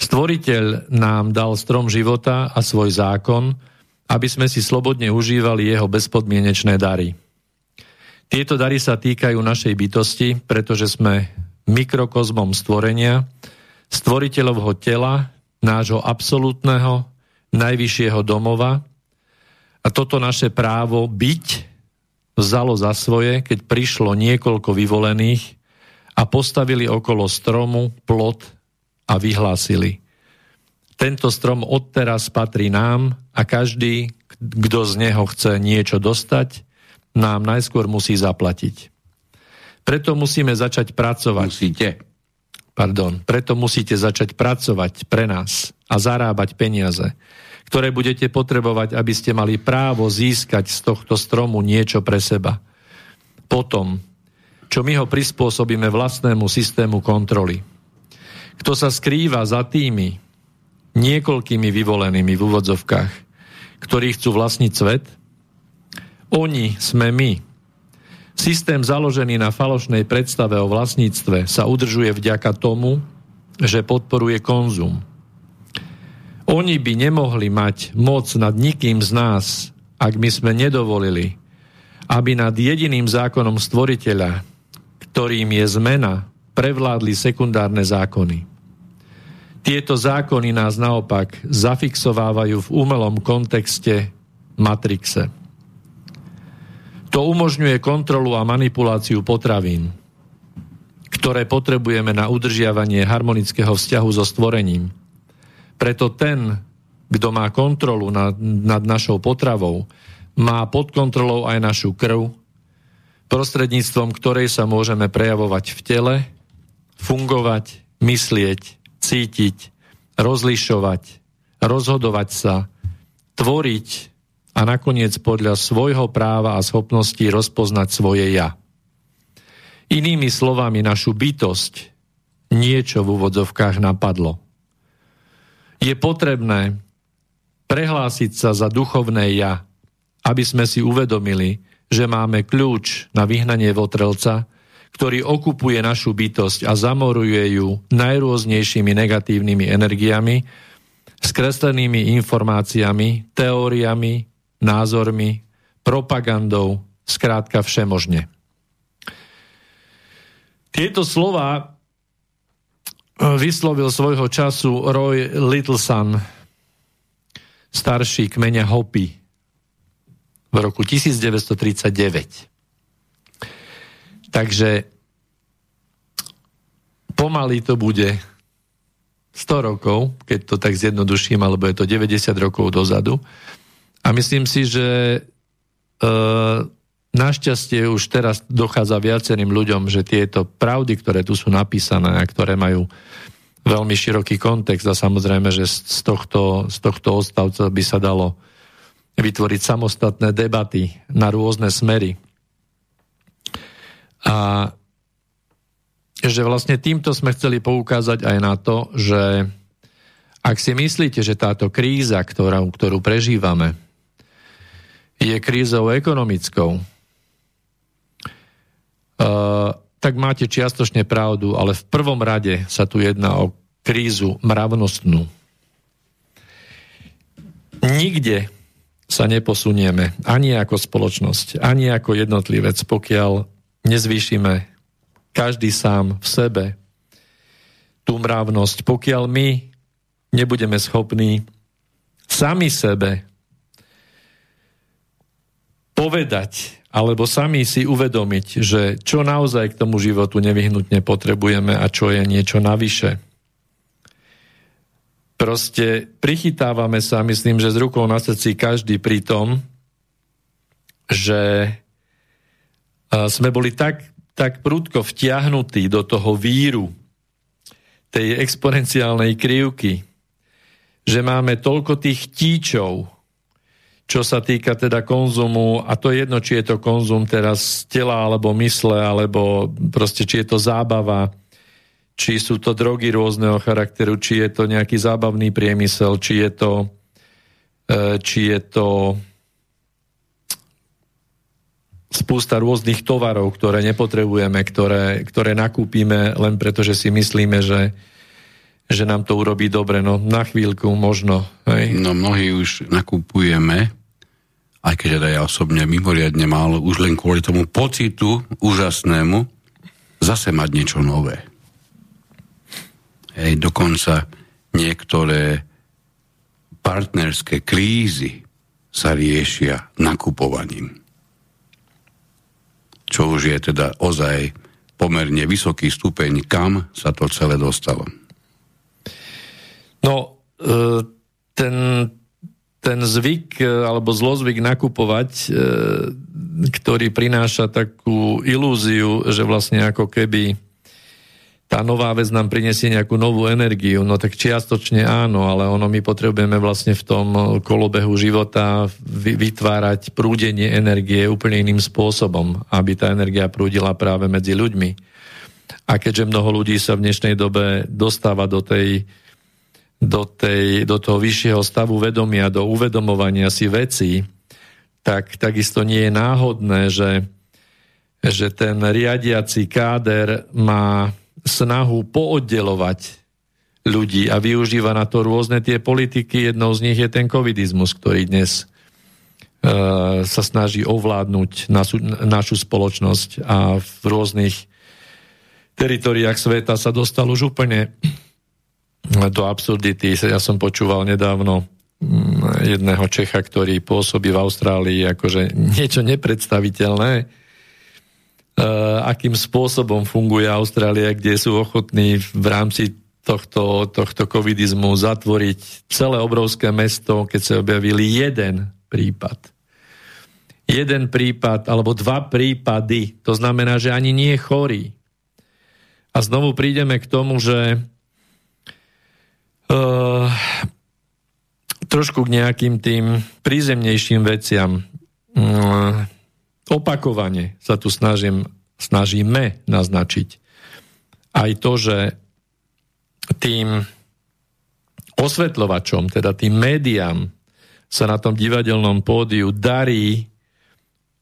Stvoriteľ nám dal strom života a svoj zákon, aby sme si slobodne užívali jeho bezpodmienečné dary. Tieto dary sa týkajú našej bytosti, pretože sme mikrokozmom stvorenia, stvoriteľovho tela, nášho absolútneho, najvyššieho domova, a toto naše právo byť vzalo za svoje, keď prišlo niekoľko vyvolených a postavili okolo stromu plot a vyhlásili. Tento strom odteraz patrí nám a každý, kto z neho chce niečo dostať, nám najskôr musí zaplatiť. Preto musíme začať pracovať. Musíte. Pardon, preto musíte začať pracovať pre nás a zarábať peniaze ktoré budete potrebovať, aby ste mali právo získať z tohto stromu niečo pre seba. Potom, čo my ho prispôsobíme vlastnému systému kontroly. Kto sa skrýva za tými niekoľkými vyvolenými v úvodzovkách, ktorí chcú vlastniť svet? Oni sme my. Systém založený na falošnej predstave o vlastníctve sa udržuje vďaka tomu, že podporuje konzum – oni by nemohli mať moc nad nikým z nás, ak my sme nedovolili, aby nad jediným zákonom stvoriteľa, ktorým je zmena, prevládli sekundárne zákony. Tieto zákony nás naopak zafixovávajú v umelom kontexte Matrixe. To umožňuje kontrolu a manipuláciu potravín, ktoré potrebujeme na udržiavanie harmonického vzťahu so stvorením – preto ten, kto má kontrolu nad, nad našou potravou, má pod kontrolou aj našu krv, prostredníctvom ktorej sa môžeme prejavovať v tele, fungovať, myslieť, cítiť, rozlišovať, rozhodovať sa, tvoriť a nakoniec podľa svojho práva a schopností rozpoznať svoje ja. Inými slovami, našu bytosť niečo v úvodzovkách napadlo je potrebné prehlásiť sa za duchovné ja, aby sme si uvedomili, že máme kľúč na vyhnanie votrelca, ktorý okupuje našu bytosť a zamoruje ju najrôznejšími negatívnymi energiami, skreslenými informáciami, teóriami, názormi, propagandou, skrátka všemožne. Tieto slova vyslovil svojho času Roy Littleson, starší kmeňa Hopi, v roku 1939. Takže pomaly to bude 100 rokov, keď to tak zjednoduším, alebo je to 90 rokov dozadu. A myslím si, že e, našťastie už teraz dochádza viacerým ľuďom, že tieto pravdy, ktoré tu sú napísané a ktoré majú veľmi široký kontext a samozrejme, že z tohto, z tohto odstavca by sa dalo vytvoriť samostatné debaty na rôzne smery. A že vlastne týmto sme chceli poukázať aj na to, že ak si myslíte, že táto kríza, ktorá, ktorú prežívame, je krízou ekonomickou, uh, tak máte čiastočne pravdu, ale v prvom rade sa tu jedná o krízu mravnostnú. Nikde sa neposunieme, ani ako spoločnosť, ani ako jednotlivec, pokiaľ nezvýšime každý sám v sebe tú mravnosť, pokiaľ my nebudeme schopní sami sebe povedať alebo sami si uvedomiť, že čo naozaj k tomu životu nevyhnutne potrebujeme a čo je niečo navyše. Proste prichytávame sa, myslím, že s rukou na srdci každý pri tom, že sme boli tak, tak prudko vtiahnutí do toho víru tej exponenciálnej krivky, že máme toľko tých tíčov, čo sa týka teda konzumu, a to je jedno, či je to konzum teraz tela, alebo mysle, alebo proste či je to zábava, či sú to drogy rôzneho charakteru, či je to nejaký zábavný priemysel, či je to, e, či je to spústa rôznych tovarov, ktoré nepotrebujeme, ktoré, ktoré nakúpime len preto, že si myslíme, že, že nám to urobí dobre. No na chvíľku možno. Hej. No mnohí už nakupujeme, aj keď teda ja osobne mimoriadne málo, už len kvôli tomu pocitu úžasnému, zase mať niečo nové. Hej, dokonca niektoré partnerské krízy sa riešia nakupovaním čo už je teda ozaj pomerne vysoký stupeň, kam sa to celé dostalo. No, e, ten, ten zvyk e, alebo zlozvyk nakupovať, e, ktorý prináša takú ilúziu, že vlastne ako keby tá nová vec nám prinesie nejakú novú energiu, no tak čiastočne áno, ale ono my potrebujeme vlastne v tom kolobehu života vytvárať prúdenie energie úplne iným spôsobom, aby tá energia prúdila práve medzi ľuďmi. A keďže mnoho ľudí sa v dnešnej dobe dostáva do tej do, tej, do toho vyššieho stavu vedomia, do uvedomovania si veci, tak takisto nie je náhodné, že, že ten riadiaci káder má snahu pooddelovať ľudí a využíva na to rôzne tie politiky. Jednou z nich je ten covidizmus, ktorý dnes uh, sa snaží ovládnuť našu, našu spoločnosť a v rôznych teritoriách sveta sa dostal už úplne do absurdity. Ja som počúval nedávno mm, jedného Čecha, ktorý pôsobí v Austrálii akože niečo nepredstaviteľné, akým spôsobom funguje Austrália, kde sú ochotní v rámci tohto, tohto covidizmu zatvoriť celé obrovské mesto, keď sa objavili jeden prípad. Jeden prípad alebo dva prípady. To znamená, že ani nie je chorý. A znovu prídeme k tomu, že uh, trošku k nejakým tým prízemnejším veciam. Uh, opakovane sa tu snažím, snažíme naznačiť aj to, že tým osvetľovačom, teda tým médiám sa na tom divadelnom pódiu darí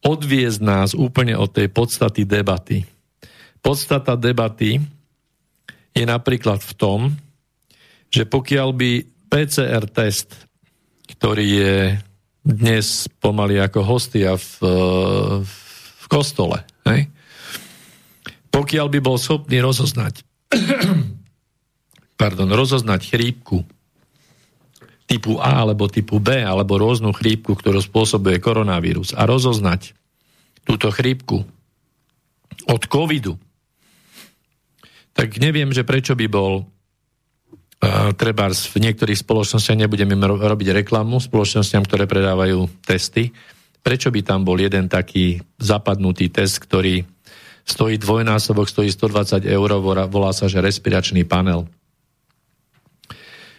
odviezť nás úplne od tej podstaty debaty. Podstata debaty je napríklad v tom, že pokiaľ by PCR test, ktorý je dnes pomaly ako hostia v, v kostole. Hej? Pokiaľ by bol schopný rozoznať pardon, rozoznať chrípku typu A alebo typu B alebo rôznu chrípku, ktorú spôsobuje koronavírus a rozoznať túto chrípku od covidu, tak neviem, že prečo by bol treba v niektorých spoločnostiach nebudeme robiť reklamu, spoločnostiam, ktoré predávajú testy. Prečo by tam bol jeden taký zapadnutý test, ktorý stojí dvojnásobok, stojí 120 eur, volá sa, že respiračný panel,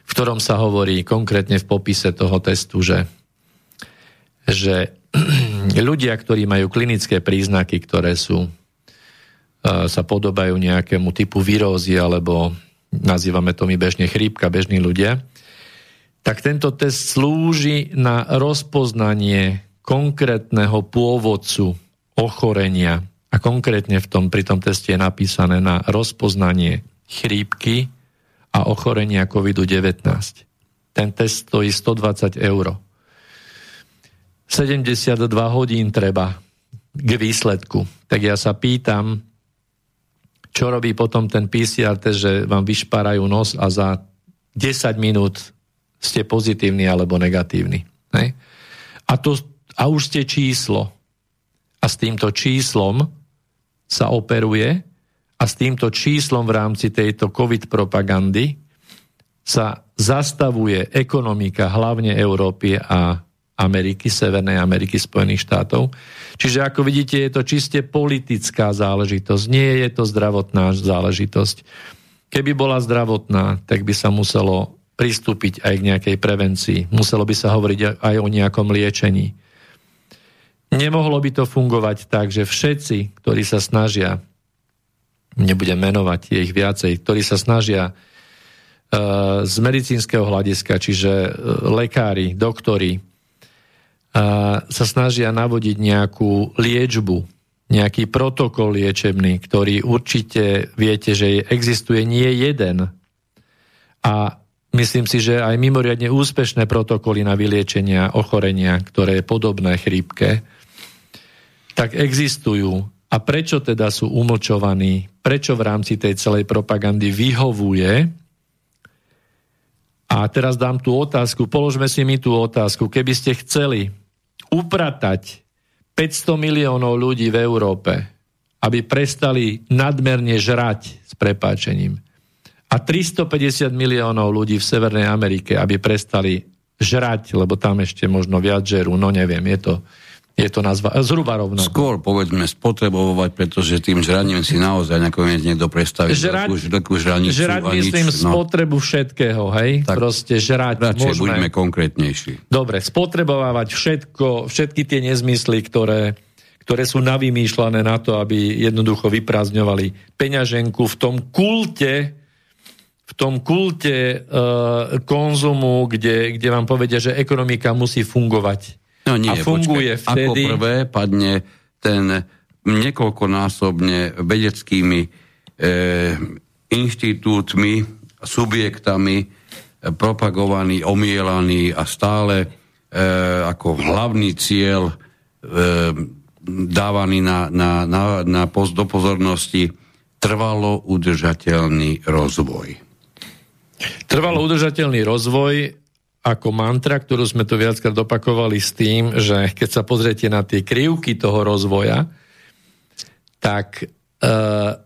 v ktorom sa hovorí konkrétne v popise toho testu, že, že ľudia, ktorí majú klinické príznaky, ktoré sú, sa podobajú nejakému typu výrózy alebo nazývame to my bežne chrípka, bežní ľudia, tak tento test slúži na rozpoznanie konkrétneho pôvodcu ochorenia. A konkrétne v tom, pri tom teste je napísané na rozpoznanie chrípky a ochorenia COVID-19. Ten test stojí 120 eur. 72 hodín treba k výsledku. Tak ja sa pýtam, čo robí potom ten PCR test, že vám vyšparajú nos a za 10 minút ste pozitívni alebo negatívni. Ne? A, to, a už ste číslo. A s týmto číslom sa operuje a s týmto číslom v rámci tejto COVID propagandy sa zastavuje ekonomika hlavne Európy a Ameriky, Severnej Ameriky, Spojených štátov Čiže ako vidíte, je to čiste politická záležitosť, nie je to zdravotná záležitosť. Keby bola zdravotná, tak by sa muselo pristúpiť aj k nejakej prevencii. Muselo by sa hovoriť aj o nejakom liečení. Nemohlo by to fungovať tak, že všetci, ktorí sa snažia, nebudem menovať, je ich viacej, ktorí sa snažia uh, z medicínskeho hľadiska, čiže uh, lekári, doktori, sa snažia navodiť nejakú liečbu, nejaký protokol liečebný, ktorý určite viete, že existuje nie jeden. A myslím si, že aj mimoriadne úspešné protokoly na vyliečenia ochorenia, ktoré je podobné chrípke, tak existujú. A prečo teda sú umlčovaní? Prečo v rámci tej celej propagandy vyhovuje? A teraz dám tú otázku, položme si mi tú otázku. Keby ste chceli upratať 500 miliónov ľudí v Európe, aby prestali nadmerne žrať s prepáčením, a 350 miliónov ľudí v Severnej Amerike, aby prestali žrať, lebo tam ešte možno viac žerú, no neviem, je to, je to nazva, zhruba rovno. Skôr povedzme spotrebovať, pretože tým žraním si naozaj nakoniec niekto predstaví žrať, takú, žranicu. Žrať myslím nič, no. spotrebu všetkého, hej? Tak Proste žrať. Radšej môžeme. buďme konkrétnejší. Dobre, spotrebovávať všetko, všetky tie nezmysly, ktoré, ktoré sú navymýšľané na to, aby jednoducho vyprázdňovali peňaženku v tom kulte, v tom kulte uh, konzumu, kde, kde vám povedia, že ekonomika musí fungovať No nie, a funguje počkaj. vtedy... Ako prvé padne ten niekoľkonásobne vedeckými e, inštitútmi, subjektami e, propagovaný, omielaný a stále e, ako hlavný cieľ e, dávaný na, na, na, na post do pozornosti trvalo udržateľný rozvoj. Trvalo udržateľný rozvoj ako mantra, ktorú sme tu viackrát opakovali s tým, že keď sa pozriete na tie krivky toho rozvoja, tak uh,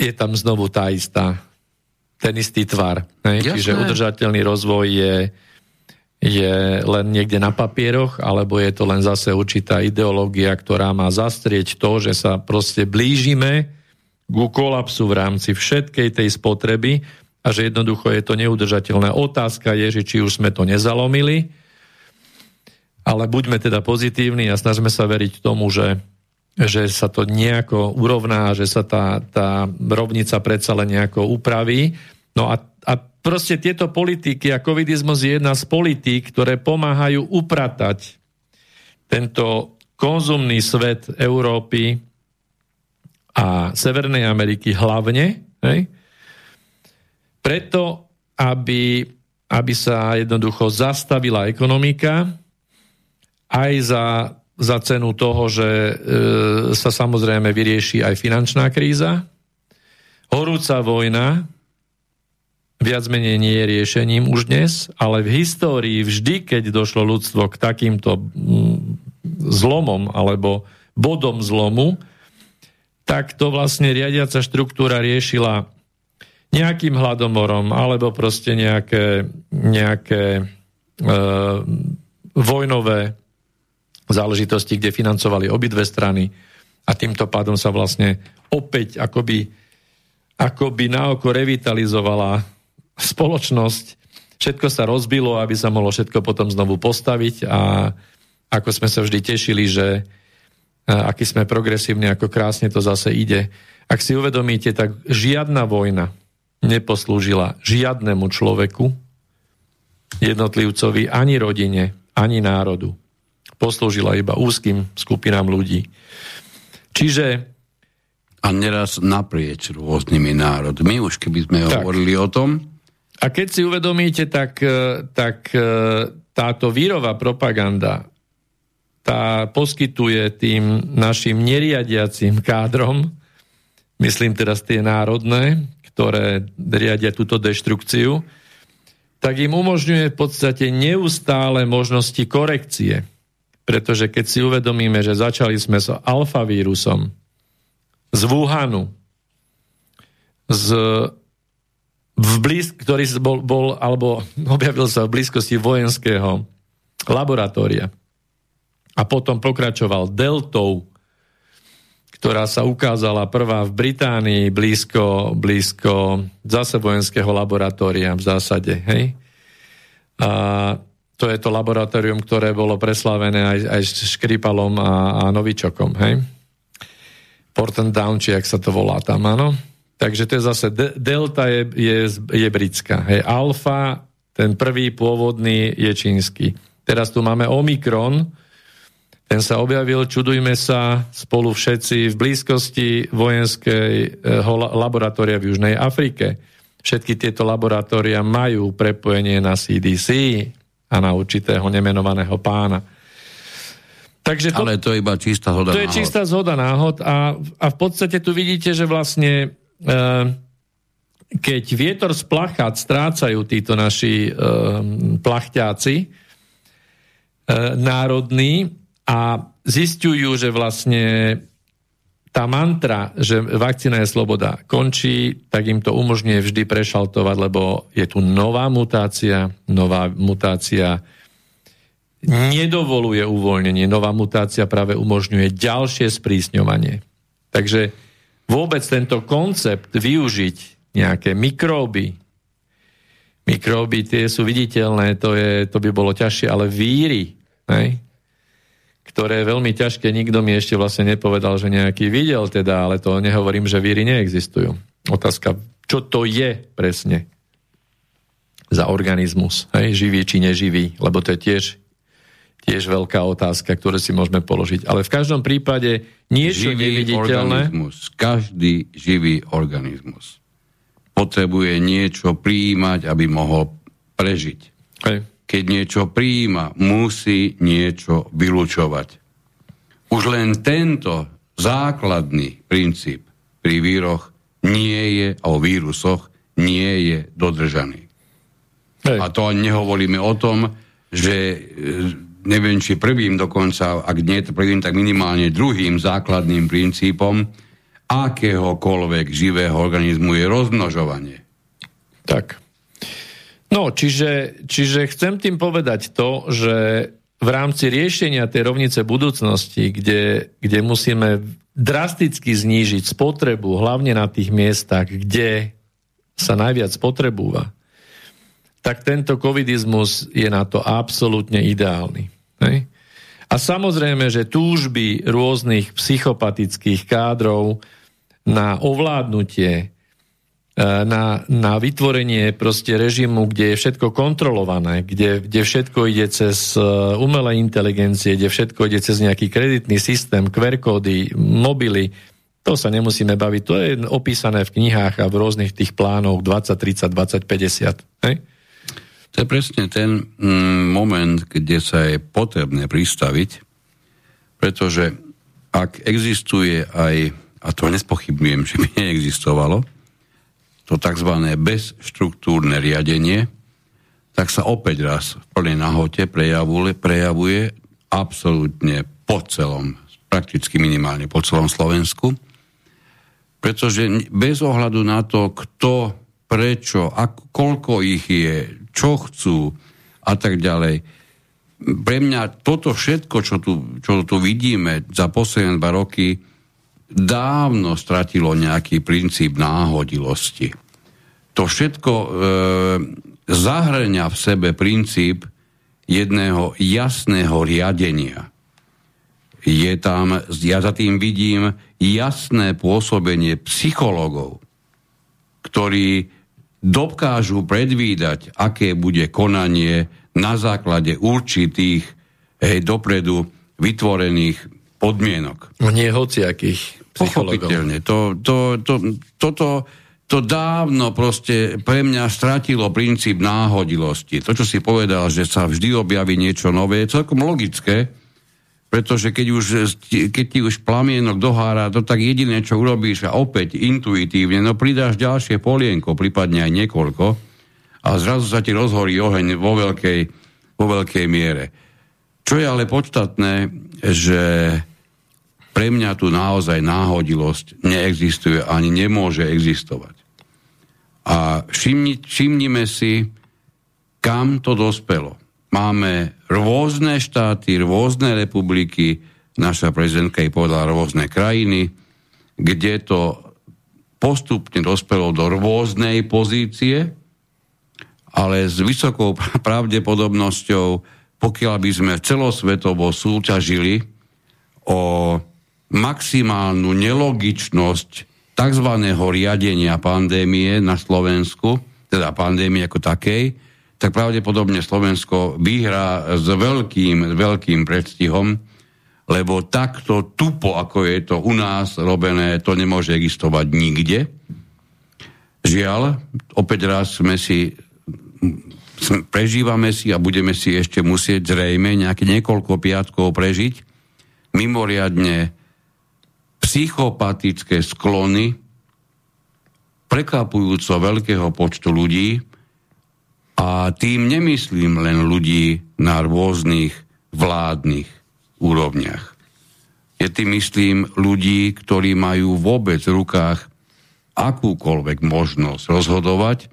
je tam znovu tá istá, ten istý tvar. Ne? Čiže udržateľný rozvoj je, je len niekde na papieroch, alebo je to len zase určitá ideológia, ktorá má zastrieť to, že sa proste blížime ku kolapsu v rámci všetkej tej spotreby, a že jednoducho je to neudržateľné. Otázka je, že či už sme to nezalomili, ale buďme teda pozitívni a snažme sa veriť tomu, že, že sa to nejako urovná, že sa tá, tá rovnica predsa len nejako upraví. No a, a proste tieto politiky a covidizmus je jedna z politík, ktoré pomáhajú upratať tento konzumný svet Európy a Severnej Ameriky hlavne, hej, preto, aby, aby sa jednoducho zastavila ekonomika, aj za, za cenu toho, že e, sa samozrejme vyrieši aj finančná kríza. Horúca vojna viac menej nie je riešením už dnes, ale v histórii vždy, keď došlo ľudstvo k takýmto mm, zlomom alebo bodom zlomu, tak to vlastne riadiaca štruktúra riešila nejakým hladomorom, alebo proste nejaké, nejaké e, vojnové záležitosti, kde financovali obidve strany a týmto pádom sa vlastne opäť akoby, akoby naoko revitalizovala spoločnosť. Všetko sa rozbilo, aby sa mohlo všetko potom znovu postaviť a ako sme sa vždy tešili, že e, aký sme progresívni, ako krásne to zase ide. Ak si uvedomíte, tak žiadna vojna, neposlúžila žiadnemu človeku, jednotlivcovi, ani rodine, ani národu. Poslúžila iba úzkým skupinám ľudí. Čiže... A neraz naprieč rôznymi národmi, už keby sme tak. hovorili o tom. A keď si uvedomíte, tak, e, tak e, táto vírová propaganda tá poskytuje tým našim neriadiacim kádrom, myslím teraz tie národné, ktoré riadia túto deštrukciu, tak im umožňuje v podstate neustále možnosti korekcie. Pretože keď si uvedomíme, že začali sme s alfavírusom, z Wuhanu, z, v blíz, ktorý bol, bol, alebo objavil sa v blízkosti vojenského laboratória. a potom pokračoval deltou, ktorá sa ukázala prvá v Británii blízko, blízko zase vojenského laboratória v zásade. Hej? A to je to laboratórium, ktoré bolo preslavené aj, aj s Škripalom a, a Novičokom. Hej? Porton Down, či jak sa to volá tam, áno? Takže to je zase, de, delta je, je, je britská. Hej? Alfa, ten prvý pôvodný je čínsky. Teraz tu máme Omikron, ten sa objavil, čudujme sa, spolu všetci v blízkosti vojenského laboratória v Južnej Afrike. Všetky tieto laboratória majú prepojenie na CDC a na určitého nemenovaného pána. Takže to, Ale to je iba čistá zhoda To náhod. je čistá zhoda náhod a, a v podstate tu vidíte, že vlastne e, keď vietor z plachát strácajú títo naši e, plachťáci e, národní, a zistujú, že vlastne tá mantra, že vakcína je sloboda, končí, tak im to umožňuje vždy prešaltovať, lebo je tu nová mutácia, nová mutácia nedovoluje uvoľnenie, nová mutácia práve umožňuje ďalšie sprísňovanie. Takže vôbec tento koncept využiť nejaké mikróby, mikróby tie sú viditeľné, to, je, to by bolo ťažšie, ale víry, ne? Ktoré je veľmi ťažké, nikto mi ešte vlastne nepovedal, že nejaký videl teda, ale to nehovorím, že víry neexistujú. Otázka, čo to je presne za organizmus, hej, živý či neživý, lebo to je tiež, tiež veľká otázka, ktorú si môžeme položiť. Ale v každom prípade niečo živý neviditeľné... Organizmus, každý živý organizmus potrebuje niečo príjmať, aby mohol prežiť. Hej keď niečo príjima, musí niečo vylúčovať. Už len tento základný princíp pri víroch nie je, a o vírusoch nie je dodržaný. Hej. A to nehovoríme o tom, že e, neviem, či prvým dokonca, ak nie to prvým, tak minimálne druhým základným princípom akéhokoľvek živého organizmu je rozmnožovanie. Tak. No, čiže, čiže chcem tým povedať to, že v rámci riešenia tej rovnice budúcnosti, kde, kde musíme drasticky znížiť spotrebu, hlavne na tých miestach, kde sa najviac spotrebúva, tak tento covidizmus je na to absolútne ideálny. Hej? A samozrejme, že túžby rôznych psychopatických kádrov na ovládnutie na, na vytvorenie proste režimu, kde je všetko kontrolované, kde, kde všetko ide cez e, umelé inteligencie, kde všetko ide cez nejaký kreditný systém, QR kódy, mobily, to sa nemusíme baviť. To je opísané v knihách a v rôznych tých plánoch 20, 30, 20, 50. Hej? To je presne ten mm, moment, kde sa je potrebné pristaviť, pretože ak existuje aj, a to nespochybnujem, že by neexistovalo, to tzv. bezštruktúrne riadenie, tak sa opäť raz v plnej nahote prejavuje, prejavuje absolútne po celom, prakticky minimálne po celom Slovensku, pretože bez ohľadu na to, kto, prečo, ak, koľko ich je, čo chcú a tak ďalej, pre mňa toto všetko, čo tu, čo tu vidíme za posledné dva roky, dávno stratilo nejaký princíp náhodilosti. To všetko e, zahrňa v sebe princíp jedného jasného riadenia. Je tam, ja za tým vidím jasné pôsobenie psychologov, ktorí dokážu predvídať, aké bude konanie na základe určitých hej, dopredu vytvorených podmienok. No nie hociakých psychologov. Pochopiteľne. To, to, to, toto to dávno proste pre mňa stratilo princíp náhodilosti. To, čo si povedal, že sa vždy objaví niečo nové, je celkom logické, pretože keď, už, keď ti už plamienok dohára, to tak jediné, čo urobíš a opäť intuitívne, no pridáš ďalšie polienko, prípadne aj niekoľko a zrazu sa ti rozhorí oheň vo veľkej, vo veľkej miere. Čo je ale podstatné, že pre mňa tu naozaj náhodilosť neexistuje ani nemôže existovať. A všimni, všimnime si, kam to dospelo. Máme rôzne štáty, rôzne republiky, naša prezidentka jej povedala rôzne krajiny, kde to postupne dospelo do rôznej pozície, ale s vysokou pravdepodobnosťou, pokiaľ by sme celosvetovo súťažili o maximálnu nelogičnosť tzv. riadenia pandémie na Slovensku, teda pandémie ako takej, tak pravdepodobne Slovensko vyhrá s veľkým, veľkým predstihom, lebo takto tupo, ako je to u nás robené, to nemôže existovať nikde. Žiaľ, opäť raz sme si prežívame si a budeme si ešte musieť zrejme nejaké niekoľko piatkov prežiť mimoriadne psychopatické sklony prekvapujúco veľkého počtu ľudí a tým nemyslím len ľudí na rôznych vládnych úrovniach. Je tým myslím ľudí, ktorí majú vôbec v rukách akúkoľvek možnosť rozhodovať,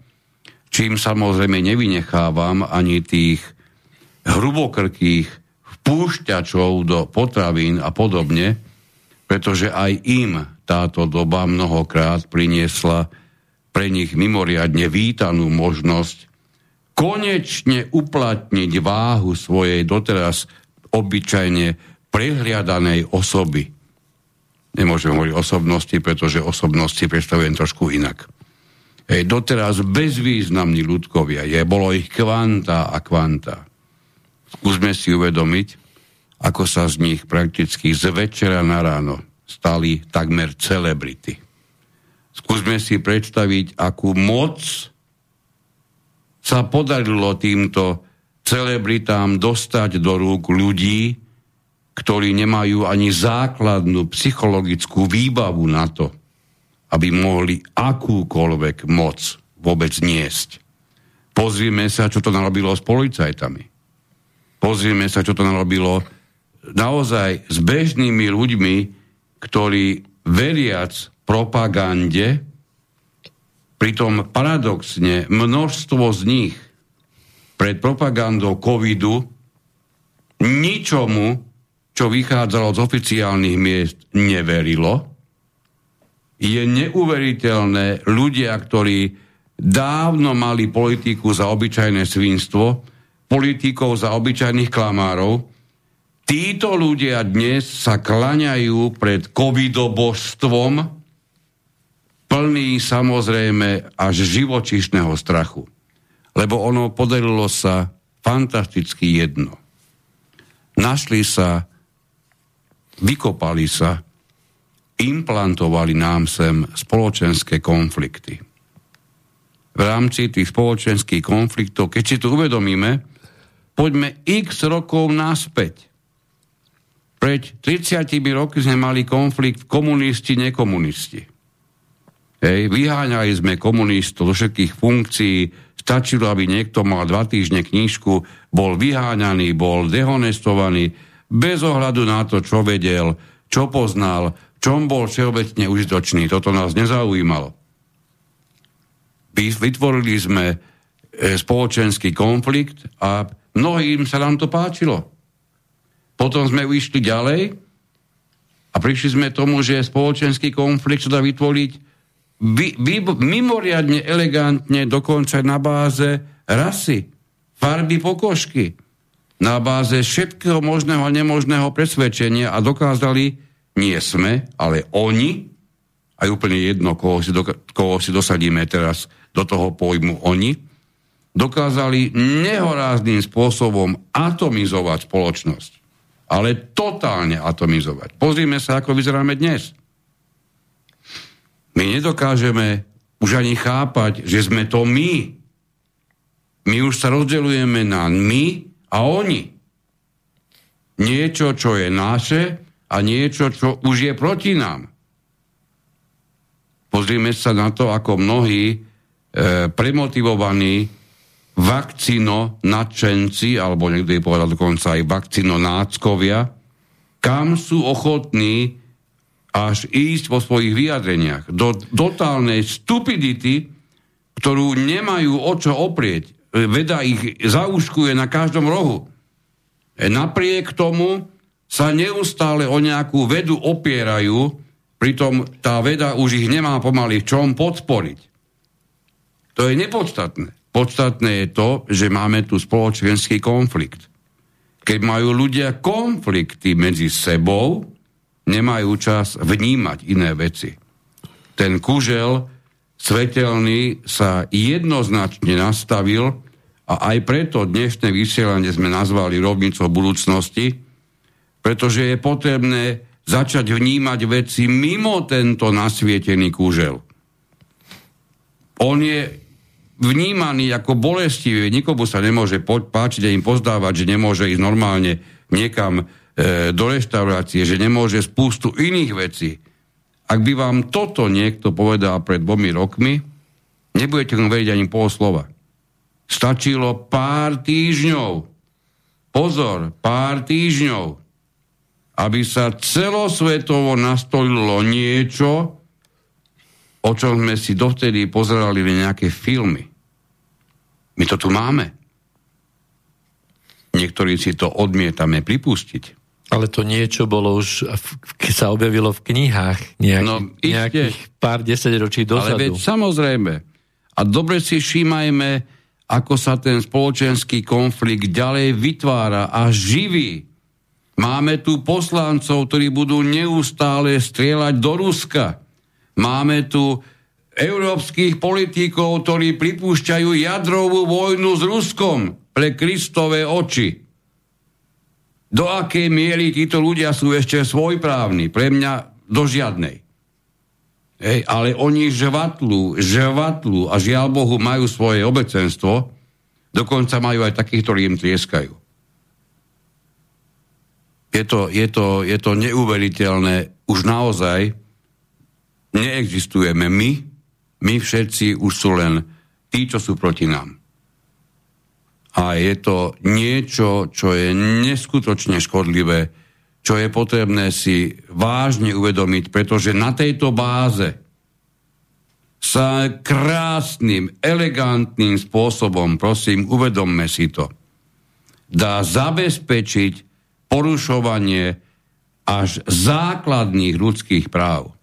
čím samozrejme nevynechávam ani tých hrubokrkých vpúšťačov do potravín a podobne, pretože aj im táto doba mnohokrát priniesla pre nich mimoriadne vítanú možnosť konečne uplatniť váhu svojej doteraz obyčajne prehliadanej osoby. Nemôžem hovoriť osobnosti, pretože osobnosti predstavujem trošku inak. Hej, doteraz bezvýznamní ľudkovia, je, bolo ich kvanta a kvanta. Skúsme si uvedomiť, ako sa z nich prakticky z večera na ráno stali takmer celebrity. Skúsme si predstaviť, akú moc sa podarilo týmto celebritám dostať do rúk ľudí, ktorí nemajú ani základnú psychologickú výbavu na to, aby mohli akúkoľvek moc vôbec niesť. Pozrime sa, čo to narobilo s policajtami. Pozrime sa, čo to narobilo naozaj s bežnými ľuďmi, ktorí veriac propagande, pritom paradoxne množstvo z nich pred propagandou covidu ničomu, čo vychádzalo z oficiálnych miest, neverilo. Je neuveriteľné ľudia, ktorí dávno mali politiku za obyčajné svinstvo, politikov za obyčajných klamárov, títo ľudia dnes sa klaňajú pred covidobožstvom, plný samozrejme až živočišného strachu lebo ono podarilo sa fantasticky jedno. Našli sa, vykopali sa, implantovali nám sem spoločenské konflikty. V rámci tých spoločenských konfliktov, keď si to uvedomíme, poďme x rokov naspäť. Pred 30 roky sme mali konflikt komunisti, nekomunisti. Hej, vyháňali sme komunistov do všetkých funkcií, stačilo, aby niekto mal dva týždne knižku, bol vyháňaný, bol dehonestovaný, bez ohľadu na to, čo vedel, čo poznal, čom bol všeobecne užitočný. Toto nás nezaujímalo. Vytvorili sme e, spoločenský konflikt a mnohým sa nám to páčilo. Potom sme vyšli ďalej a prišli sme tomu, že spoločenský konflikt sa dá vytvoriť vy, vy, mimoriadne elegantne dokonca na báze rasy, farby pokožky, na báze všetkého možného a nemožného presvedčenia a dokázali, nie sme, ale oni, aj úplne jedno, koho si, do, koho si dosadíme teraz do toho pojmu oni, dokázali nehorázným spôsobom atomizovať spoločnosť. Ale totálne atomizovať. Pozrime sa, ako vyzeráme dnes. My nedokážeme už ani chápať, že sme to my. My už sa rozdeľujeme na my a oni. Niečo, čo je naše a niečo, čo už je proti nám. Pozrime sa na to, ako mnohí e, premotivovaní vakcino nadšenci, alebo niekto je povedal dokonca aj vakcino náckovia, kam sú ochotní až ísť vo svojich vyjadreniach do totálnej stupidity, ktorú nemajú o čo oprieť. Veda ich zauškuje na každom rohu. E, napriek tomu sa neustále o nejakú vedu opierajú, pritom tá veda už ich nemá pomaly v čom podporiť. To je nepodstatné. Podstatné je to, že máme tu spoločenský konflikt. Keď majú ľudia konflikty medzi sebou, nemajú čas vnímať iné veci. Ten kužel svetelný sa jednoznačne nastavil a aj preto dnešné vysielanie sme nazvali rovnicou budúcnosti, pretože je potrebné začať vnímať veci mimo tento nasvietený kúžel. On je vnímaný ako bolestivý, nikomu sa nemôže páčiť a im pozdávať, že nemôže ísť normálne niekam e, do reštaurácie, že nemôže spústu iných vecí. Ak by vám toto niekto povedal pred dvomi rokmi, nebudete mu veriť ani pol slova. Stačilo pár týždňov, pozor, pár týždňov, aby sa celosvetovo nastolilo niečo, o čom sme si dovtedy pozerali nejaké filmy. My to tu máme. Niektorí si to odmietame pripustiť. Ale to niečo bolo už, keď sa objavilo v knihách nejaký, no, nejakých pár desaťročí dozadu. Ale veď samozrejme. A dobre si všímajme, ako sa ten spoločenský konflikt ďalej vytvára a živí. Máme tu poslancov, ktorí budú neustále strieľať do Ruska. Máme tu európskych politikov, ktorí pripúšťajú jadrovú vojnu s Ruskom pre Kristové oči. Do akej miery títo ľudia sú ešte svojprávni? Pre mňa do žiadnej. Hej, ale oni žvatlú, žvatlú a žiaľ Bohu majú svoje obecenstvo, dokonca majú aj takých, ktorí im tlieskajú. Je to, je to, je to neuveriteľné. Už naozaj neexistujeme my, my všetci už sú len tí, čo sú proti nám. A je to niečo, čo je neskutočne škodlivé, čo je potrebné si vážne uvedomiť, pretože na tejto báze sa krásnym, elegantným spôsobom, prosím, uvedomme si to, dá zabezpečiť porušovanie až základných ľudských práv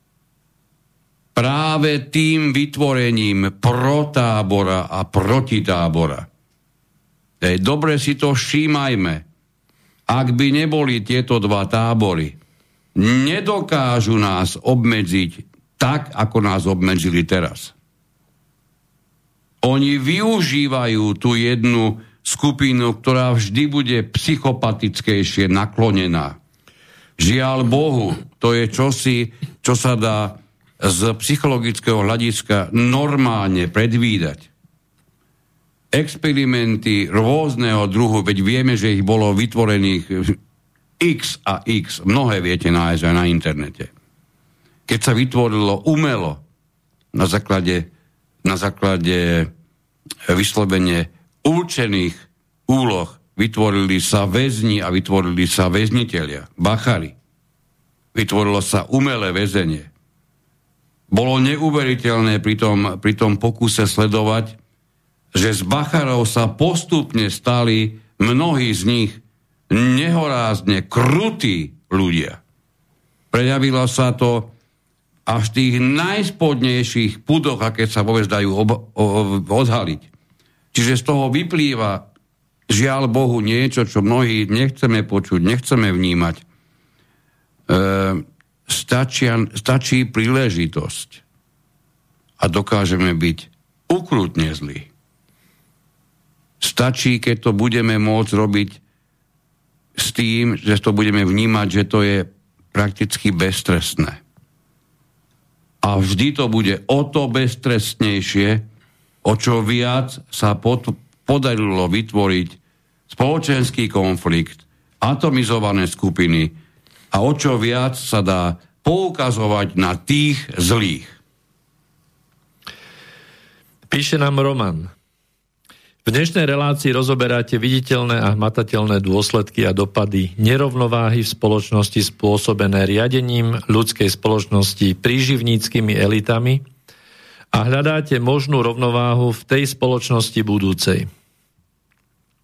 práve tým vytvorením protábora a protitábora. E, dobre si to všímajme. Ak by neboli tieto dva tábory, nedokážu nás obmedziť tak, ako nás obmedzili teraz. Oni využívajú tú jednu skupinu, ktorá vždy bude psychopatickejšie naklonená. Žiaľ Bohu, to je čosi, čo sa dá z psychologického hľadiska normálne predvídať. Experimenty rôzneho druhu, veď vieme, že ich bolo vytvorených x a x, mnohé viete nájsť aj na internete. Keď sa vytvorilo umelo na základe, na základe vyslovene určených úloh, vytvorili sa väzni a vytvorili sa väzniteľia, bachary. Vytvorilo sa umelé väzenie bolo neuveriteľné pri tom, pri tom pokuse sledovať, že z Bacharov sa postupne stali mnohí z nich nehorázne krutí ľudia. Prejavilo sa to až v tých najspodnejších pudoch, aké sa vôbec dajú ob- odhaliť. Čiže z toho vyplýva žiaľ Bohu niečo, čo mnohí nechceme počuť, nechceme vnímať. E, stačia, stačí príležitosť a dokážeme byť ukrutne zlí. Stačí, keď to budeme môcť robiť s tým, že to budeme vnímať, že to je prakticky beztrestné. A vždy to bude o to beztrestnejšie, o čo viac sa pod, podarilo vytvoriť spoločenský konflikt, atomizované skupiny, a o čo viac sa dá poukazovať na tých zlých. Píše nám Roman. V dnešnej relácii rozoberáte viditeľné a hmatateľné dôsledky a dopady nerovnováhy v spoločnosti spôsobené riadením ľudskej spoločnosti príživníckými elitami a hľadáte možnú rovnováhu v tej spoločnosti budúcej.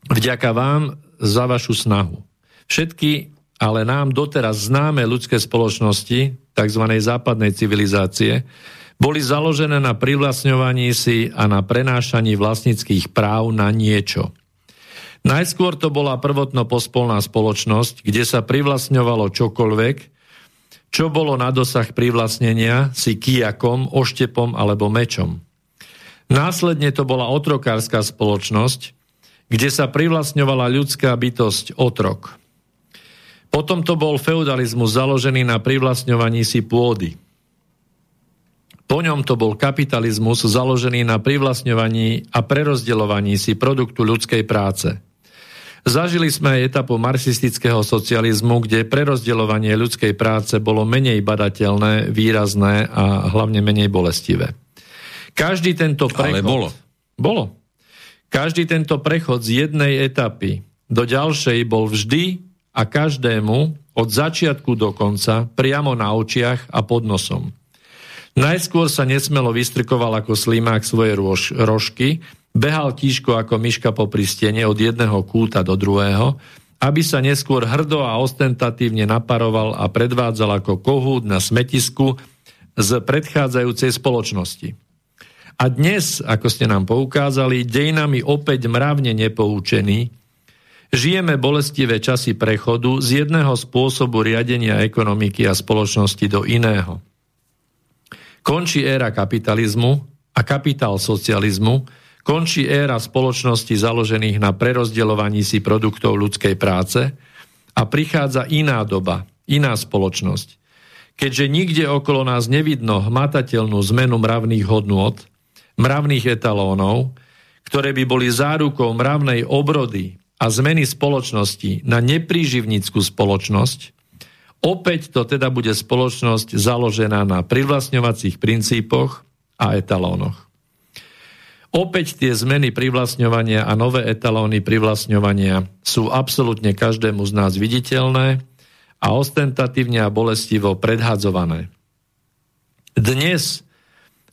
Vďaka vám za vašu snahu. Všetky ale nám doteraz známe ľudské spoločnosti, tzv. západnej civilizácie, boli založené na privlastňovaní si a na prenášaní vlastnických práv na niečo. Najskôr to bola prvotno pospolná spoločnosť, kde sa privlastňovalo čokoľvek, čo bolo na dosah privlastnenia si kijakom, oštepom alebo mečom. Následne to bola otrokárska spoločnosť, kde sa privlastňovala ľudská bytosť otrok. Potom to bol feudalizmus založený na privlastňovaní si pôdy. Po ňom to bol kapitalizmus založený na privlastňovaní a prerozdeľovaní si produktu ľudskej práce. Zažili sme aj etapu marxistického socializmu, kde prerozdeľovanie ľudskej práce bolo menej badateľné, výrazné a hlavne menej bolestivé. Každý tento prechod... Ale bolo. Bolo. Každý tento prechod z jednej etapy do ďalšej bol vždy a každému od začiatku do konca priamo na očiach a pod nosom. Najskôr sa nesmelo vystrkoval ako slimák svoje rož, rožky, behal tížko ako myška po pristene od jedného kúta do druhého, aby sa neskôr hrdo a ostentatívne naparoval a predvádzal ako kohút na smetisku z predchádzajúcej spoločnosti. A dnes, ako ste nám poukázali, dejnami opäť mravne nepoučení, žijeme bolestivé časy prechodu z jedného spôsobu riadenia ekonomiky a spoločnosti do iného. Končí éra kapitalizmu a kapitál socializmu, končí éra spoločnosti založených na prerozdeľovaní si produktov ľudskej práce a prichádza iná doba, iná spoločnosť. Keďže nikde okolo nás nevidno hmatateľnú zmenu mravných hodnôt, mravných etalónov, ktoré by boli zárukou mravnej obrody a zmeny spoločnosti na nepríživnickú spoločnosť, opäť to teda bude spoločnosť založená na privlastňovacích princípoch a etalónoch. Opäť tie zmeny privlastňovania a nové etalóny privlastňovania sú absolútne každému z nás viditeľné a ostentatívne a bolestivo predhadzované. Dnes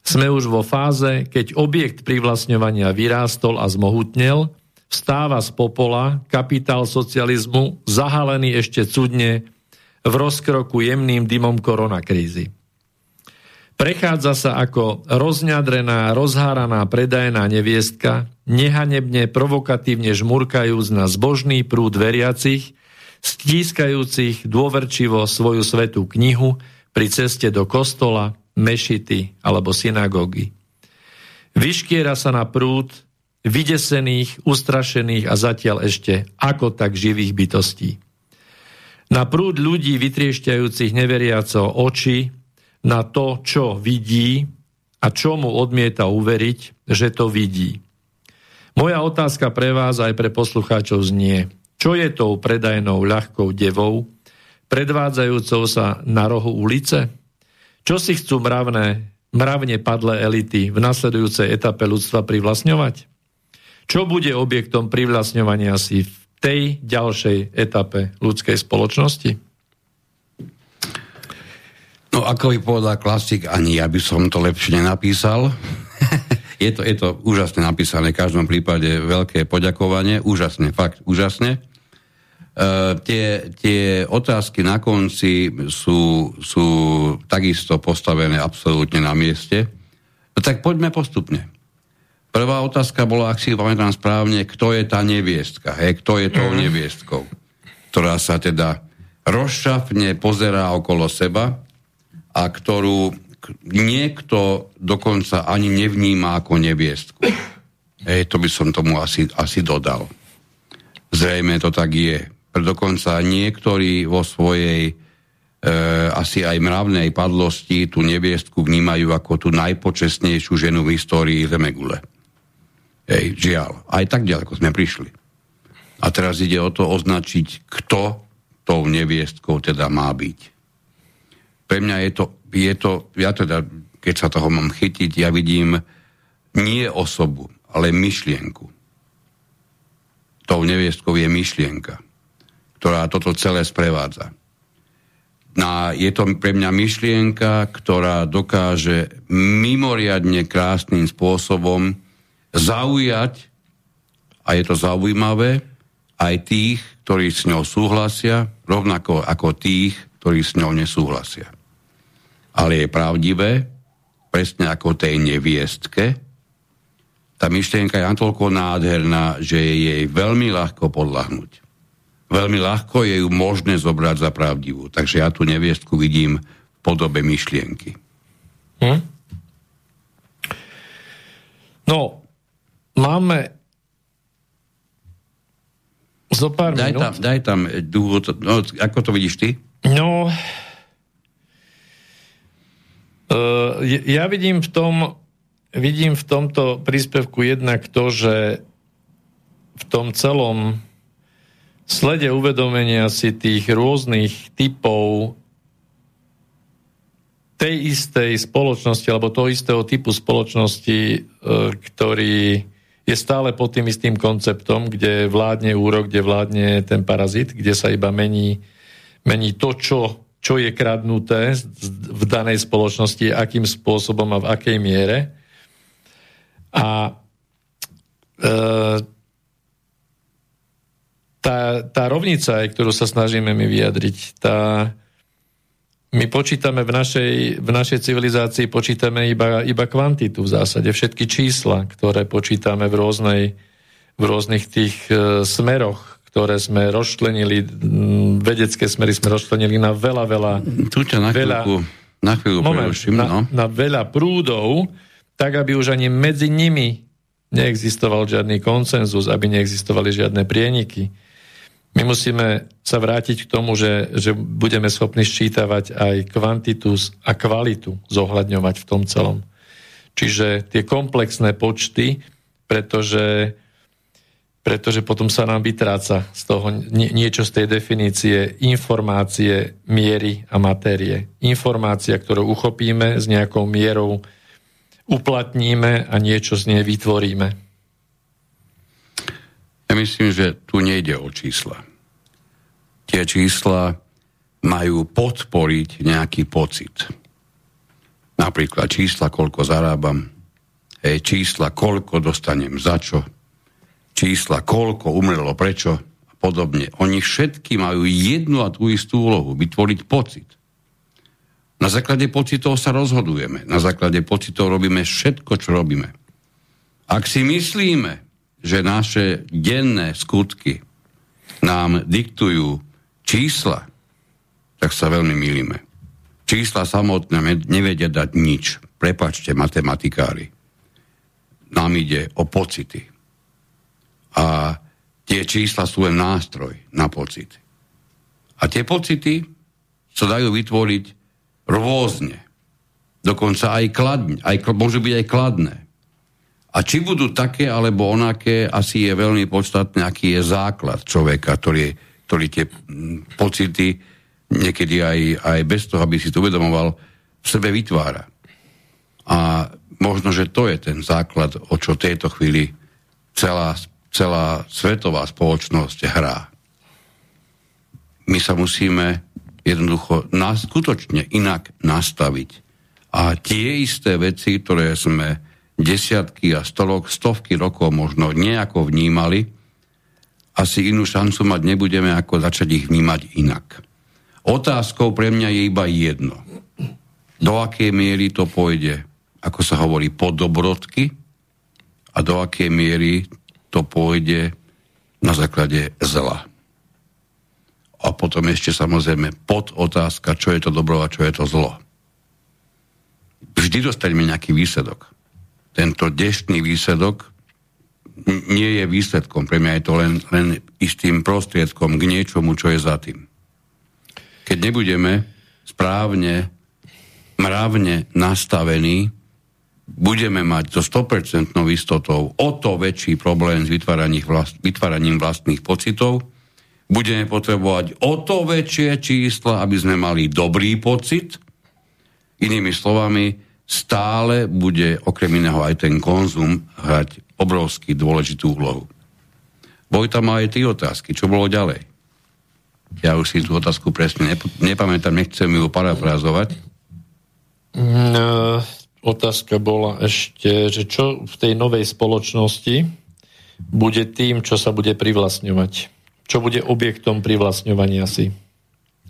sme už vo fáze, keď objekt privlastňovania vyrástol a zmohutnel, vstáva z popola kapitál socializmu, zahalený ešte cudne v rozkroku jemným dymom koronakrízy. Prechádza sa ako rozňadrená, rozháraná predajná neviestka, nehanebne provokatívne žmurkajúc na zbožný prúd veriacich, stískajúcich dôverčivo svoju svetú knihu pri ceste do kostola, mešity alebo synagógy. Vyškiera sa na prúd vydesených, ustrašených a zatiaľ ešte ako tak živých bytostí. Na prúd ľudí vytriešťajúcich neveriaco oči na to, čo vidí a čo mu odmieta uveriť, že to vidí. Moja otázka pre vás aj pre poslucháčov znie. Čo je tou predajnou ľahkou devou, predvádzajúcou sa na rohu ulice? Čo si chcú mravné, mravne padlé elity v nasledujúcej etape ľudstva privlastňovať? Čo bude objektom privlastňovania si v tej ďalšej etape ľudskej spoločnosti? No ako by povedal klasik, ani ja by som to lepšie nenapísal. je, to, je to úžasne napísané, v každom prípade veľké poďakovanie, úžasne, fakt úžasne. Uh, tie, tie otázky na konci sú, sú takisto postavené absolútne na mieste. No tak poďme postupne. Prvá otázka bola, ak si pamätám správne, kto je tá neviestka, hej, kto je tou mhm. neviestkou, ktorá sa teda rozšafne pozerá okolo seba a ktorú niekto dokonca ani nevníma ako neviestku. Hej, to by som tomu asi, asi dodal. Zrejme to tak je dokonca niektorí vo svojej e, asi aj mravnej padlosti tú neviestku vnímajú ako tú najpočestnejšiu ženu v histórii Zemegule. Hej, žiaľ. Aj tak ďaleko sme prišli. A teraz ide o to označiť, kto tou neviestkou teda má byť. Pre mňa je to, je to, ja teda, keď sa toho mám chytiť, ja vidím nie osobu, ale myšlienku. Tou neviestkou je myšlienka ktorá toto celé sprevádza. Na, je to pre mňa myšlienka, ktorá dokáže mimoriadne krásnym spôsobom zaujať, a je to zaujímavé, aj tých, ktorí s ňou súhlasia, rovnako ako tých, ktorí s ňou nesúhlasia. Ale je pravdivé, presne ako tej neviestke, tá myšlienka je natoľko nádherná, že je jej veľmi ľahko podľahnuť. Veľmi ľahko je ju možné zobrať za pravdivú. Takže ja tu neviestku vidím v podobe myšlienky. Hm? No, máme zo pár daj minút. Tam, daj tam dôvod, no, ako to vidíš ty? No, ja vidím v tom, vidím v tomto príspevku jednak to, že v tom celom slede uvedomenia si tých rôznych typov tej istej spoločnosti alebo toho istého typu spoločnosti, e, ktorý je stále pod tým istým konceptom, kde vládne úrok, kde vládne ten parazit, kde sa iba mení, mení to, čo, čo je kradnuté v danej spoločnosti, akým spôsobom a v akej miere. A e, tá, tá rovnica, ktorú sa snažíme my vyjadriť, tá, my počítame v našej, v našej civilizácii počítame iba, iba kvantitu v zásade, všetky čísla, ktoré počítame v, rôznej, v rôznych tých e, smeroch, ktoré sme rozčlenili, vedecké smery sme rozčlenili na veľa, veľa... Tu ťa na chvíľku, veľa, na chvíľu moment, na, no. na veľa prúdov, tak aby už ani medzi nimi neexistoval žiadny konsenzus, aby neexistovali žiadne prieniky my musíme sa vrátiť k tomu, že, že budeme schopní ščítavať aj kvantitu a kvalitu zohľadňovať v tom celom. Čiže tie komplexné počty, pretože, pretože potom sa nám vytráca z toho niečo z tej definície informácie, miery a matérie. Informácia, ktorú uchopíme s nejakou mierou, uplatníme a niečo z nej vytvoríme. Ja myslím, že tu nejde o čísla. Tie čísla majú podporiť nejaký pocit. Napríklad čísla, koľko zarábam, čísla, koľko dostanem za čo, čísla, koľko umrelo, prečo a podobne. Oni všetky majú jednu a tú istú úlohu, vytvoriť pocit. Na základe pocitov sa rozhodujeme. Na základe pocitov robíme všetko, čo robíme. Ak si myslíme, že naše denné skutky nám diktujú čísla, tak sa veľmi milíme. Čísla samotné nevedia dať nič. Prepačte, matematikári. Nám ide o pocity. A tie čísla sú len nástroj na pocit. A tie pocity sa dajú vytvoriť rôzne. Dokonca aj kladne. Aj, môžu byť aj kladné. A či budú také alebo onaké, asi je veľmi podstatné, aký je základ človeka, ktorý, ktorý tie pocity niekedy aj, aj bez toho, aby si to uvedomoval, v sebe vytvára. A možno, že to je ten základ, o čo tejto chvíli celá, celá svetová spoločnosť hrá. My sa musíme jednoducho nás skutočne inak nastaviť. A tie isté veci, ktoré sme desiatky a stolok, stovky rokov možno nejako vnímali, asi inú šancu mať nebudeme, ako začať ich vnímať inak. Otázkou pre mňa je iba jedno. Do akej miery to pôjde, ako sa hovorí, po dobrodky a do akej miery to pôjde na základe zla. A potom ešte samozrejme pod otázka, čo je to dobro a čo je to zlo. Vždy dostaneme nejaký výsledok tento dnešný výsledok nie je výsledkom. Pre mňa je to len, len istým prostriedkom k niečomu, čo je za tým. Keď nebudeme správne, mravne nastavení, budeme mať so 100% istotou o to väčší problém s vlast, vytváraním vlastných pocitov, budeme potrebovať o to väčšie čísla, aby sme mali dobrý pocit. Inými slovami, stále bude okrem iného aj ten konzum hrať obrovský dôležitú úlohu. Vojta má aj tri otázky. Čo bolo ďalej? Ja už si tú otázku presne nep- nepamätám, nechcem ju parafrázovať. No, otázka bola ešte, že čo v tej novej spoločnosti bude tým, čo sa bude privlastňovať. čo bude objektom privlastňovania si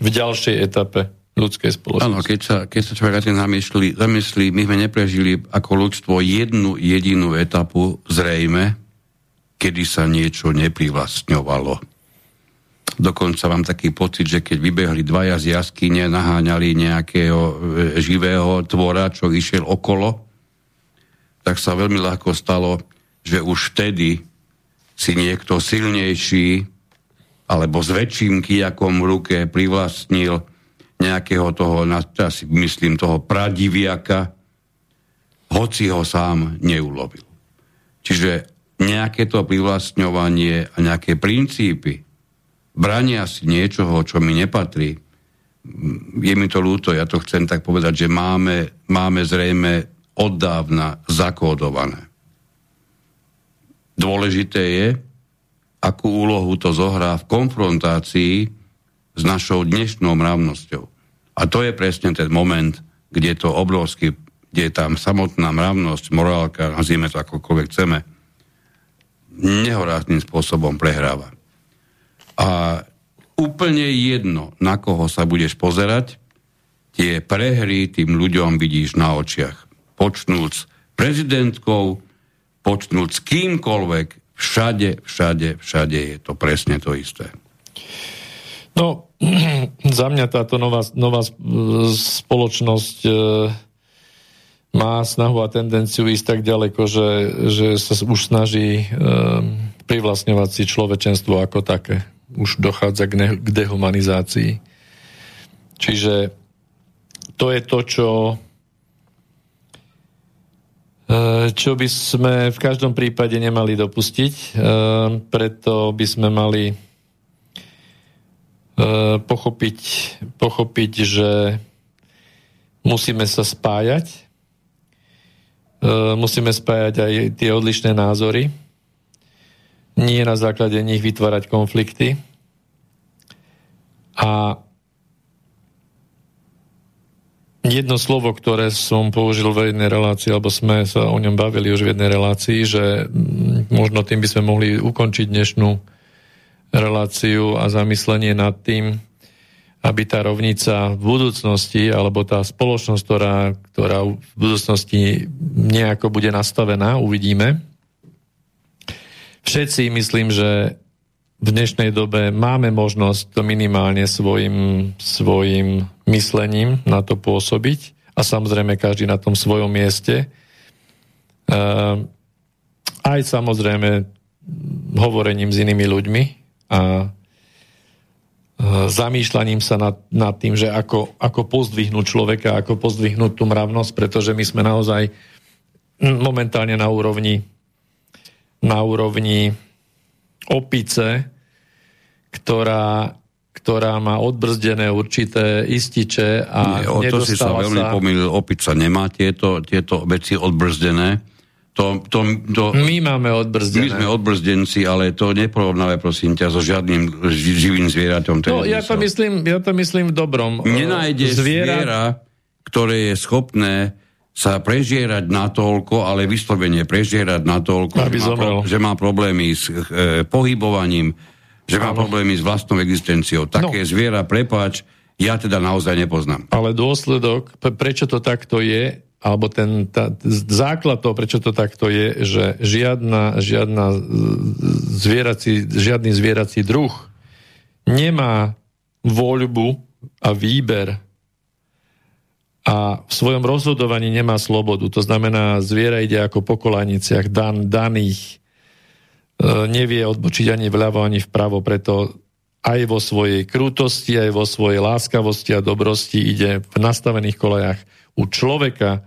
v ďalšej etape ľudskej spoločnosti. Áno, keď sa, keď sa človek zamyslí, zamyslí, my sme neprežili ako ľudstvo jednu jedinú etapu zrejme, kedy sa niečo neprivlastňovalo. Dokonca mám taký pocit, že keď vybehli dvaja z jaskyne, naháňali nejakého e, živého tvora, čo išiel okolo, tak sa veľmi ľahko stalo, že už vtedy si niekto silnejší alebo s väčším kijakom v ruke privlastnil nejakého toho, ja si myslím, toho pradiviaka, hoci ho sám neulovil. Čiže nejaké to privlastňovanie a nejaké princípy brania si niečoho, čo mi nepatrí, je mi to ľúto, ja to chcem tak povedať, že máme, máme zrejme oddávna zakódované. Dôležité je, akú úlohu to zohrá v konfrontácii s našou dnešnou mravnosťou. A to je presne ten moment, kde to obrovský, kde je tam samotná mravnosť, morálka, nazvime to akokoľvek chceme, nehorázným spôsobom prehráva. A úplne jedno, na koho sa budeš pozerať, tie prehry tým ľuďom vidíš na očiach. Počnúc prezidentkou, počnúc kýmkoľvek, Všade, všade, všade je to presne to isté. No, za mňa táto nová, nová spoločnosť e, má snahu a tendenciu ísť tak ďaleko, že, že sa už snaží e, privlastňovať si človečenstvo ako také. Už dochádza k, ne, k dehumanizácii. Čiže to je to, čo Eh, čo by sme v každom prípade nemali dopustiť. Eh, preto by sme mali eh, pochopiť, pochopiť že musíme sa spájať, musíme spájať aj tie odlišné názory, nie na základe nich vytvárať konflikty a jedno slovo, ktoré som použil v jednej relácii, alebo sme sa o ňom bavili už v jednej relácii, že možno tým by sme mohli ukončiť dnešnú reláciu a zamyslenie nad tým, aby tá rovnica v budúcnosti, alebo tá spoločnosť, ktorá, ktorá v budúcnosti nejako bude nastavená, uvidíme. Všetci myslím, že v dnešnej dobe máme možnosť to minimálne svojim, svojim myslením na to pôsobiť a samozrejme každý na tom svojom mieste. Uh, aj samozrejme hovorením s inými ľuďmi a zamýšľaním sa nad, nad tým, že ako, ako pozdvihnúť človeka, ako pozdvihnúť tú mravnosť, pretože my sme naozaj momentálne na úrovni na úrovni opice, ktorá, ktorá má odbrzdené určité ističe a Nie, o to si sa veľmi sa... pomýlil, opica nemá tieto, tieto veci odbrzdené. To, to, to, my máme odbrzdené. My sme odbrzdenci, ale to neporovnáme, prosím ťa, so žiadnym živým zvieratom. To no, ja to, myslím, ja to myslím v dobrom. Nenájde zviera, zviera ktoré je schopné sa prežierať natoľko, ale vyslovene prežierať natoľko, že má, pro, že má problémy s e, pohybovaním, že má problémy s vlastnou existenciou. Také no. zviera, prepáč, ja teda naozaj nepoznám. Ale dôsledok, prečo to takto je, alebo ten tá, základ toho, prečo to takto je, že žiadna, žiadna zvierací, žiadny zvierací druh nemá voľbu a výber a v svojom rozhodovaní nemá slobodu. To znamená, zviera ide ako po kolaniciach dan, daných, e, nevie odbočiť ani vľavo, ani vpravo, preto aj vo svojej krutosti, aj vo svojej láskavosti a dobrosti ide v nastavených kolejach. U človeka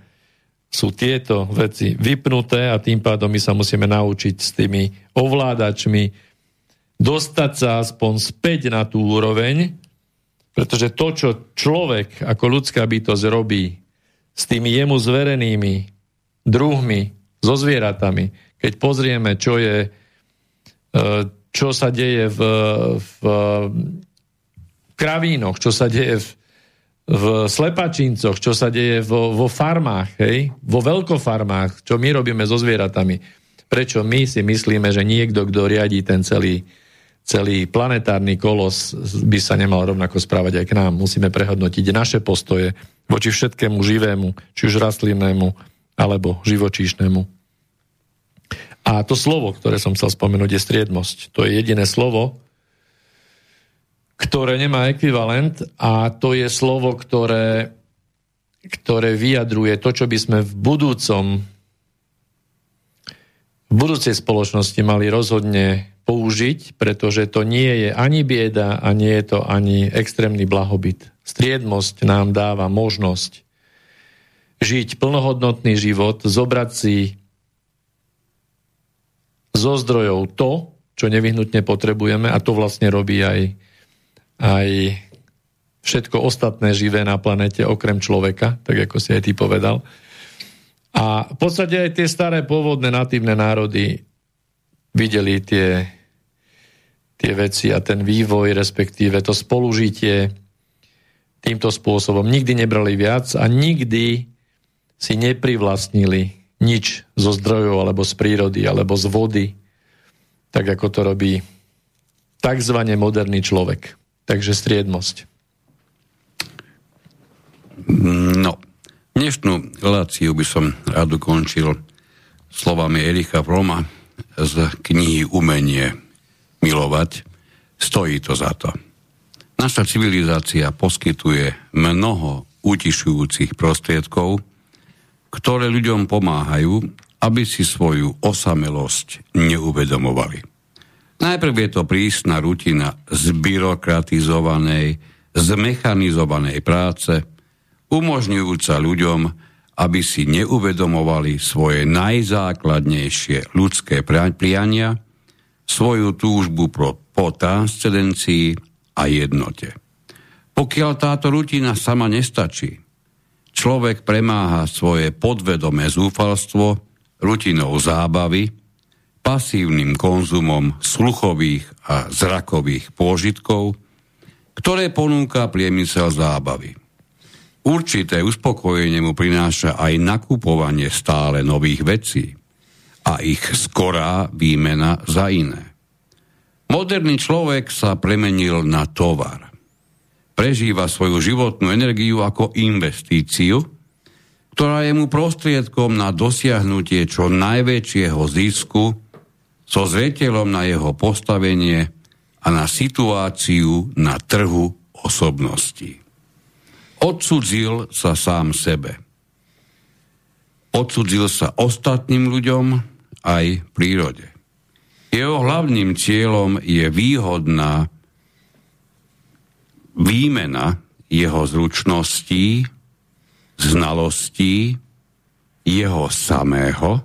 sú tieto veci vypnuté a tým pádom my sa musíme naučiť s tými ovládačmi dostať sa aspoň späť na tú úroveň, pretože to, čo človek ako ľudská bytosť robí s tými jemu zverenými druhmi, so zvieratami, keď pozrieme, čo je, e, čo sa deje v, v kravínoch, čo sa deje v, v slepačíncoch, čo sa deje vo, vo farmách, hej? vo veľkofarmách, čo my robíme so zvieratami. Prečo my si myslíme, že niekto, kto riadí ten celý celý planetárny kolos by sa nemal rovnako správať aj k nám. Musíme prehodnotiť naše postoje voči všetkému živému, či už rastlinnému, alebo živočíšnemu. A to slovo, ktoré som chcel spomenúť, je striednosť. To je jediné slovo, ktoré nemá ekvivalent a to je slovo, ktoré, ktoré vyjadruje to, čo by sme v budúcom v budúcej spoločnosti mali rozhodne použiť, pretože to nie je ani bieda a nie je to ani extrémny blahobyt. Striednosť nám dáva možnosť žiť plnohodnotný život, zobrať si zo zdrojov to, čo nevyhnutne potrebujeme a to vlastne robí aj, aj všetko ostatné živé na planete, okrem človeka, tak ako si aj ty povedal. A v podstate aj tie staré pôvodné natívne národy videli tie, tie veci a ten vývoj, respektíve to spolužitie týmto spôsobom. Nikdy nebrali viac a nikdy si neprivlastnili nič zo zdrojov alebo z prírody alebo z vody, tak ako to robí takzvané moderný človek. Takže striednosť. No, dnešnú reláciu by som rád ukončil slovami Ericha Vroma, z knihy Umenie milovať, stojí to za to. Naša civilizácia poskytuje mnoho utišujúcich prostriedkov, ktoré ľuďom pomáhajú, aby si svoju osamelosť neuvedomovali. Najprv je to prísna rutina zbyrokratizovanej, zmechanizovanej práce, umožňujúca ľuďom aby si neuvedomovali svoje najzákladnejšie ľudské priania, svoju túžbu po transcendencii a jednote. Pokiaľ táto rutina sama nestačí, človek premáha svoje podvedomé zúfalstvo rutinou zábavy, pasívnym konzumom sluchových a zrakových pôžitkov, ktoré ponúka priemysel zábavy. Určité uspokojenie mu prináša aj nakupovanie stále nových vecí a ich skorá výmena za iné. Moderný človek sa premenil na tovar. Prežíva svoju životnú energiu ako investíciu, ktorá je mu prostriedkom na dosiahnutie čo najväčšieho zisku so zreteľom na jeho postavenie a na situáciu na trhu osobností. Odsudzil sa sám sebe. Odsudzil sa ostatným ľuďom aj prírode. Jeho hlavným cieľom je výhodná výmena jeho zručností, znalostí, jeho samého,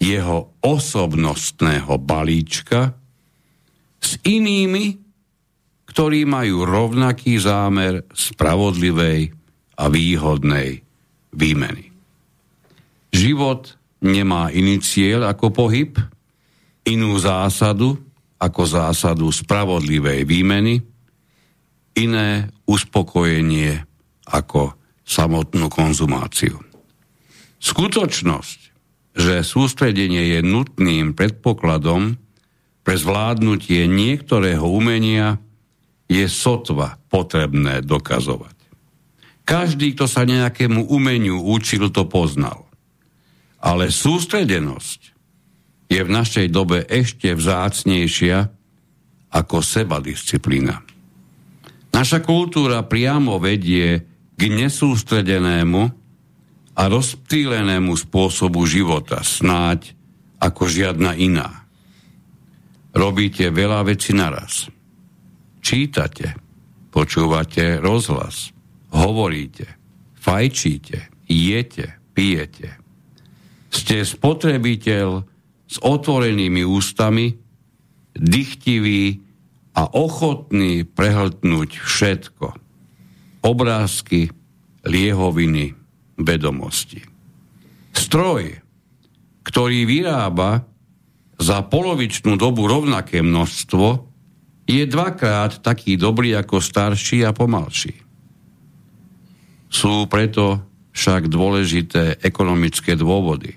jeho osobnostného balíčka s inými ktorí majú rovnaký zámer spravodlivej a výhodnej výmeny. Život nemá iný cieľ ako pohyb, inú zásadu ako zásadu spravodlivej výmeny, iné uspokojenie ako samotnú konzumáciu. Skutočnosť, že sústredenie je nutným predpokladom pre zvládnutie niektorého umenia, je sotva potrebné dokazovať. Každý, kto sa nejakému umeniu učil, to poznal. Ale sústredenosť je v našej dobe ešte vzácnejšia ako sebadisciplína. Naša kultúra priamo vedie k nesústredenému a rozptýlenému spôsobu života, snáď ako žiadna iná. Robíte veľa vecí naraz čítate, počúvate rozhlas, hovoríte, fajčíte, jete, pijete. Ste spotrebiteľ s otvorenými ústami, dychtivý a ochotný prehltnúť všetko. Obrázky, liehoviny, vedomosti. Stroj, ktorý vyrába za polovičnú dobu rovnaké množstvo, je dvakrát taký dobrý ako starší a pomalší. Sú preto však dôležité ekonomické dôvody.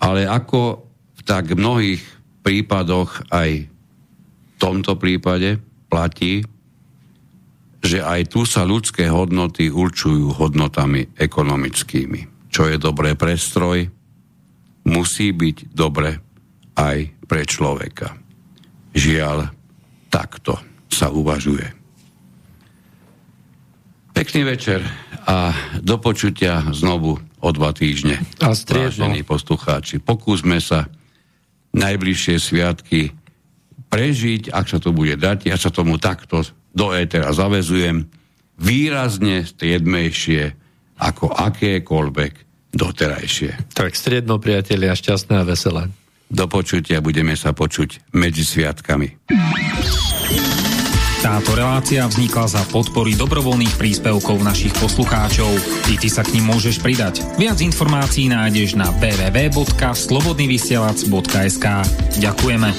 Ale ako v tak mnohých prípadoch aj tomto prípade platí, že aj tu sa ľudské hodnoty určujú hodnotami ekonomickými. Čo je dobré pre stroj, musí byť dobre aj pre človeka. Žiaľ, takto sa uvažuje. Pekný večer a do počutia znovu o dva týždne. A striedno. Vážení poslucháči, pokúsme sa najbližšie sviatky prežiť, ak sa to bude dať. Ja sa tomu takto do étera zavezujem výrazne striedmejšie ako akékoľvek doterajšie. Tak striedno, priatelia, šťastné a veselé. Do počutia budeme sa počuť medzi sviatkami. Táto relácia vznikla za podpory dobrovoľných príspevkov našich poslucháčov. I ty sa k ním môžeš pridať. Viac informácií nájdeš na www.slobodnyvysielac.sk Ďakujeme.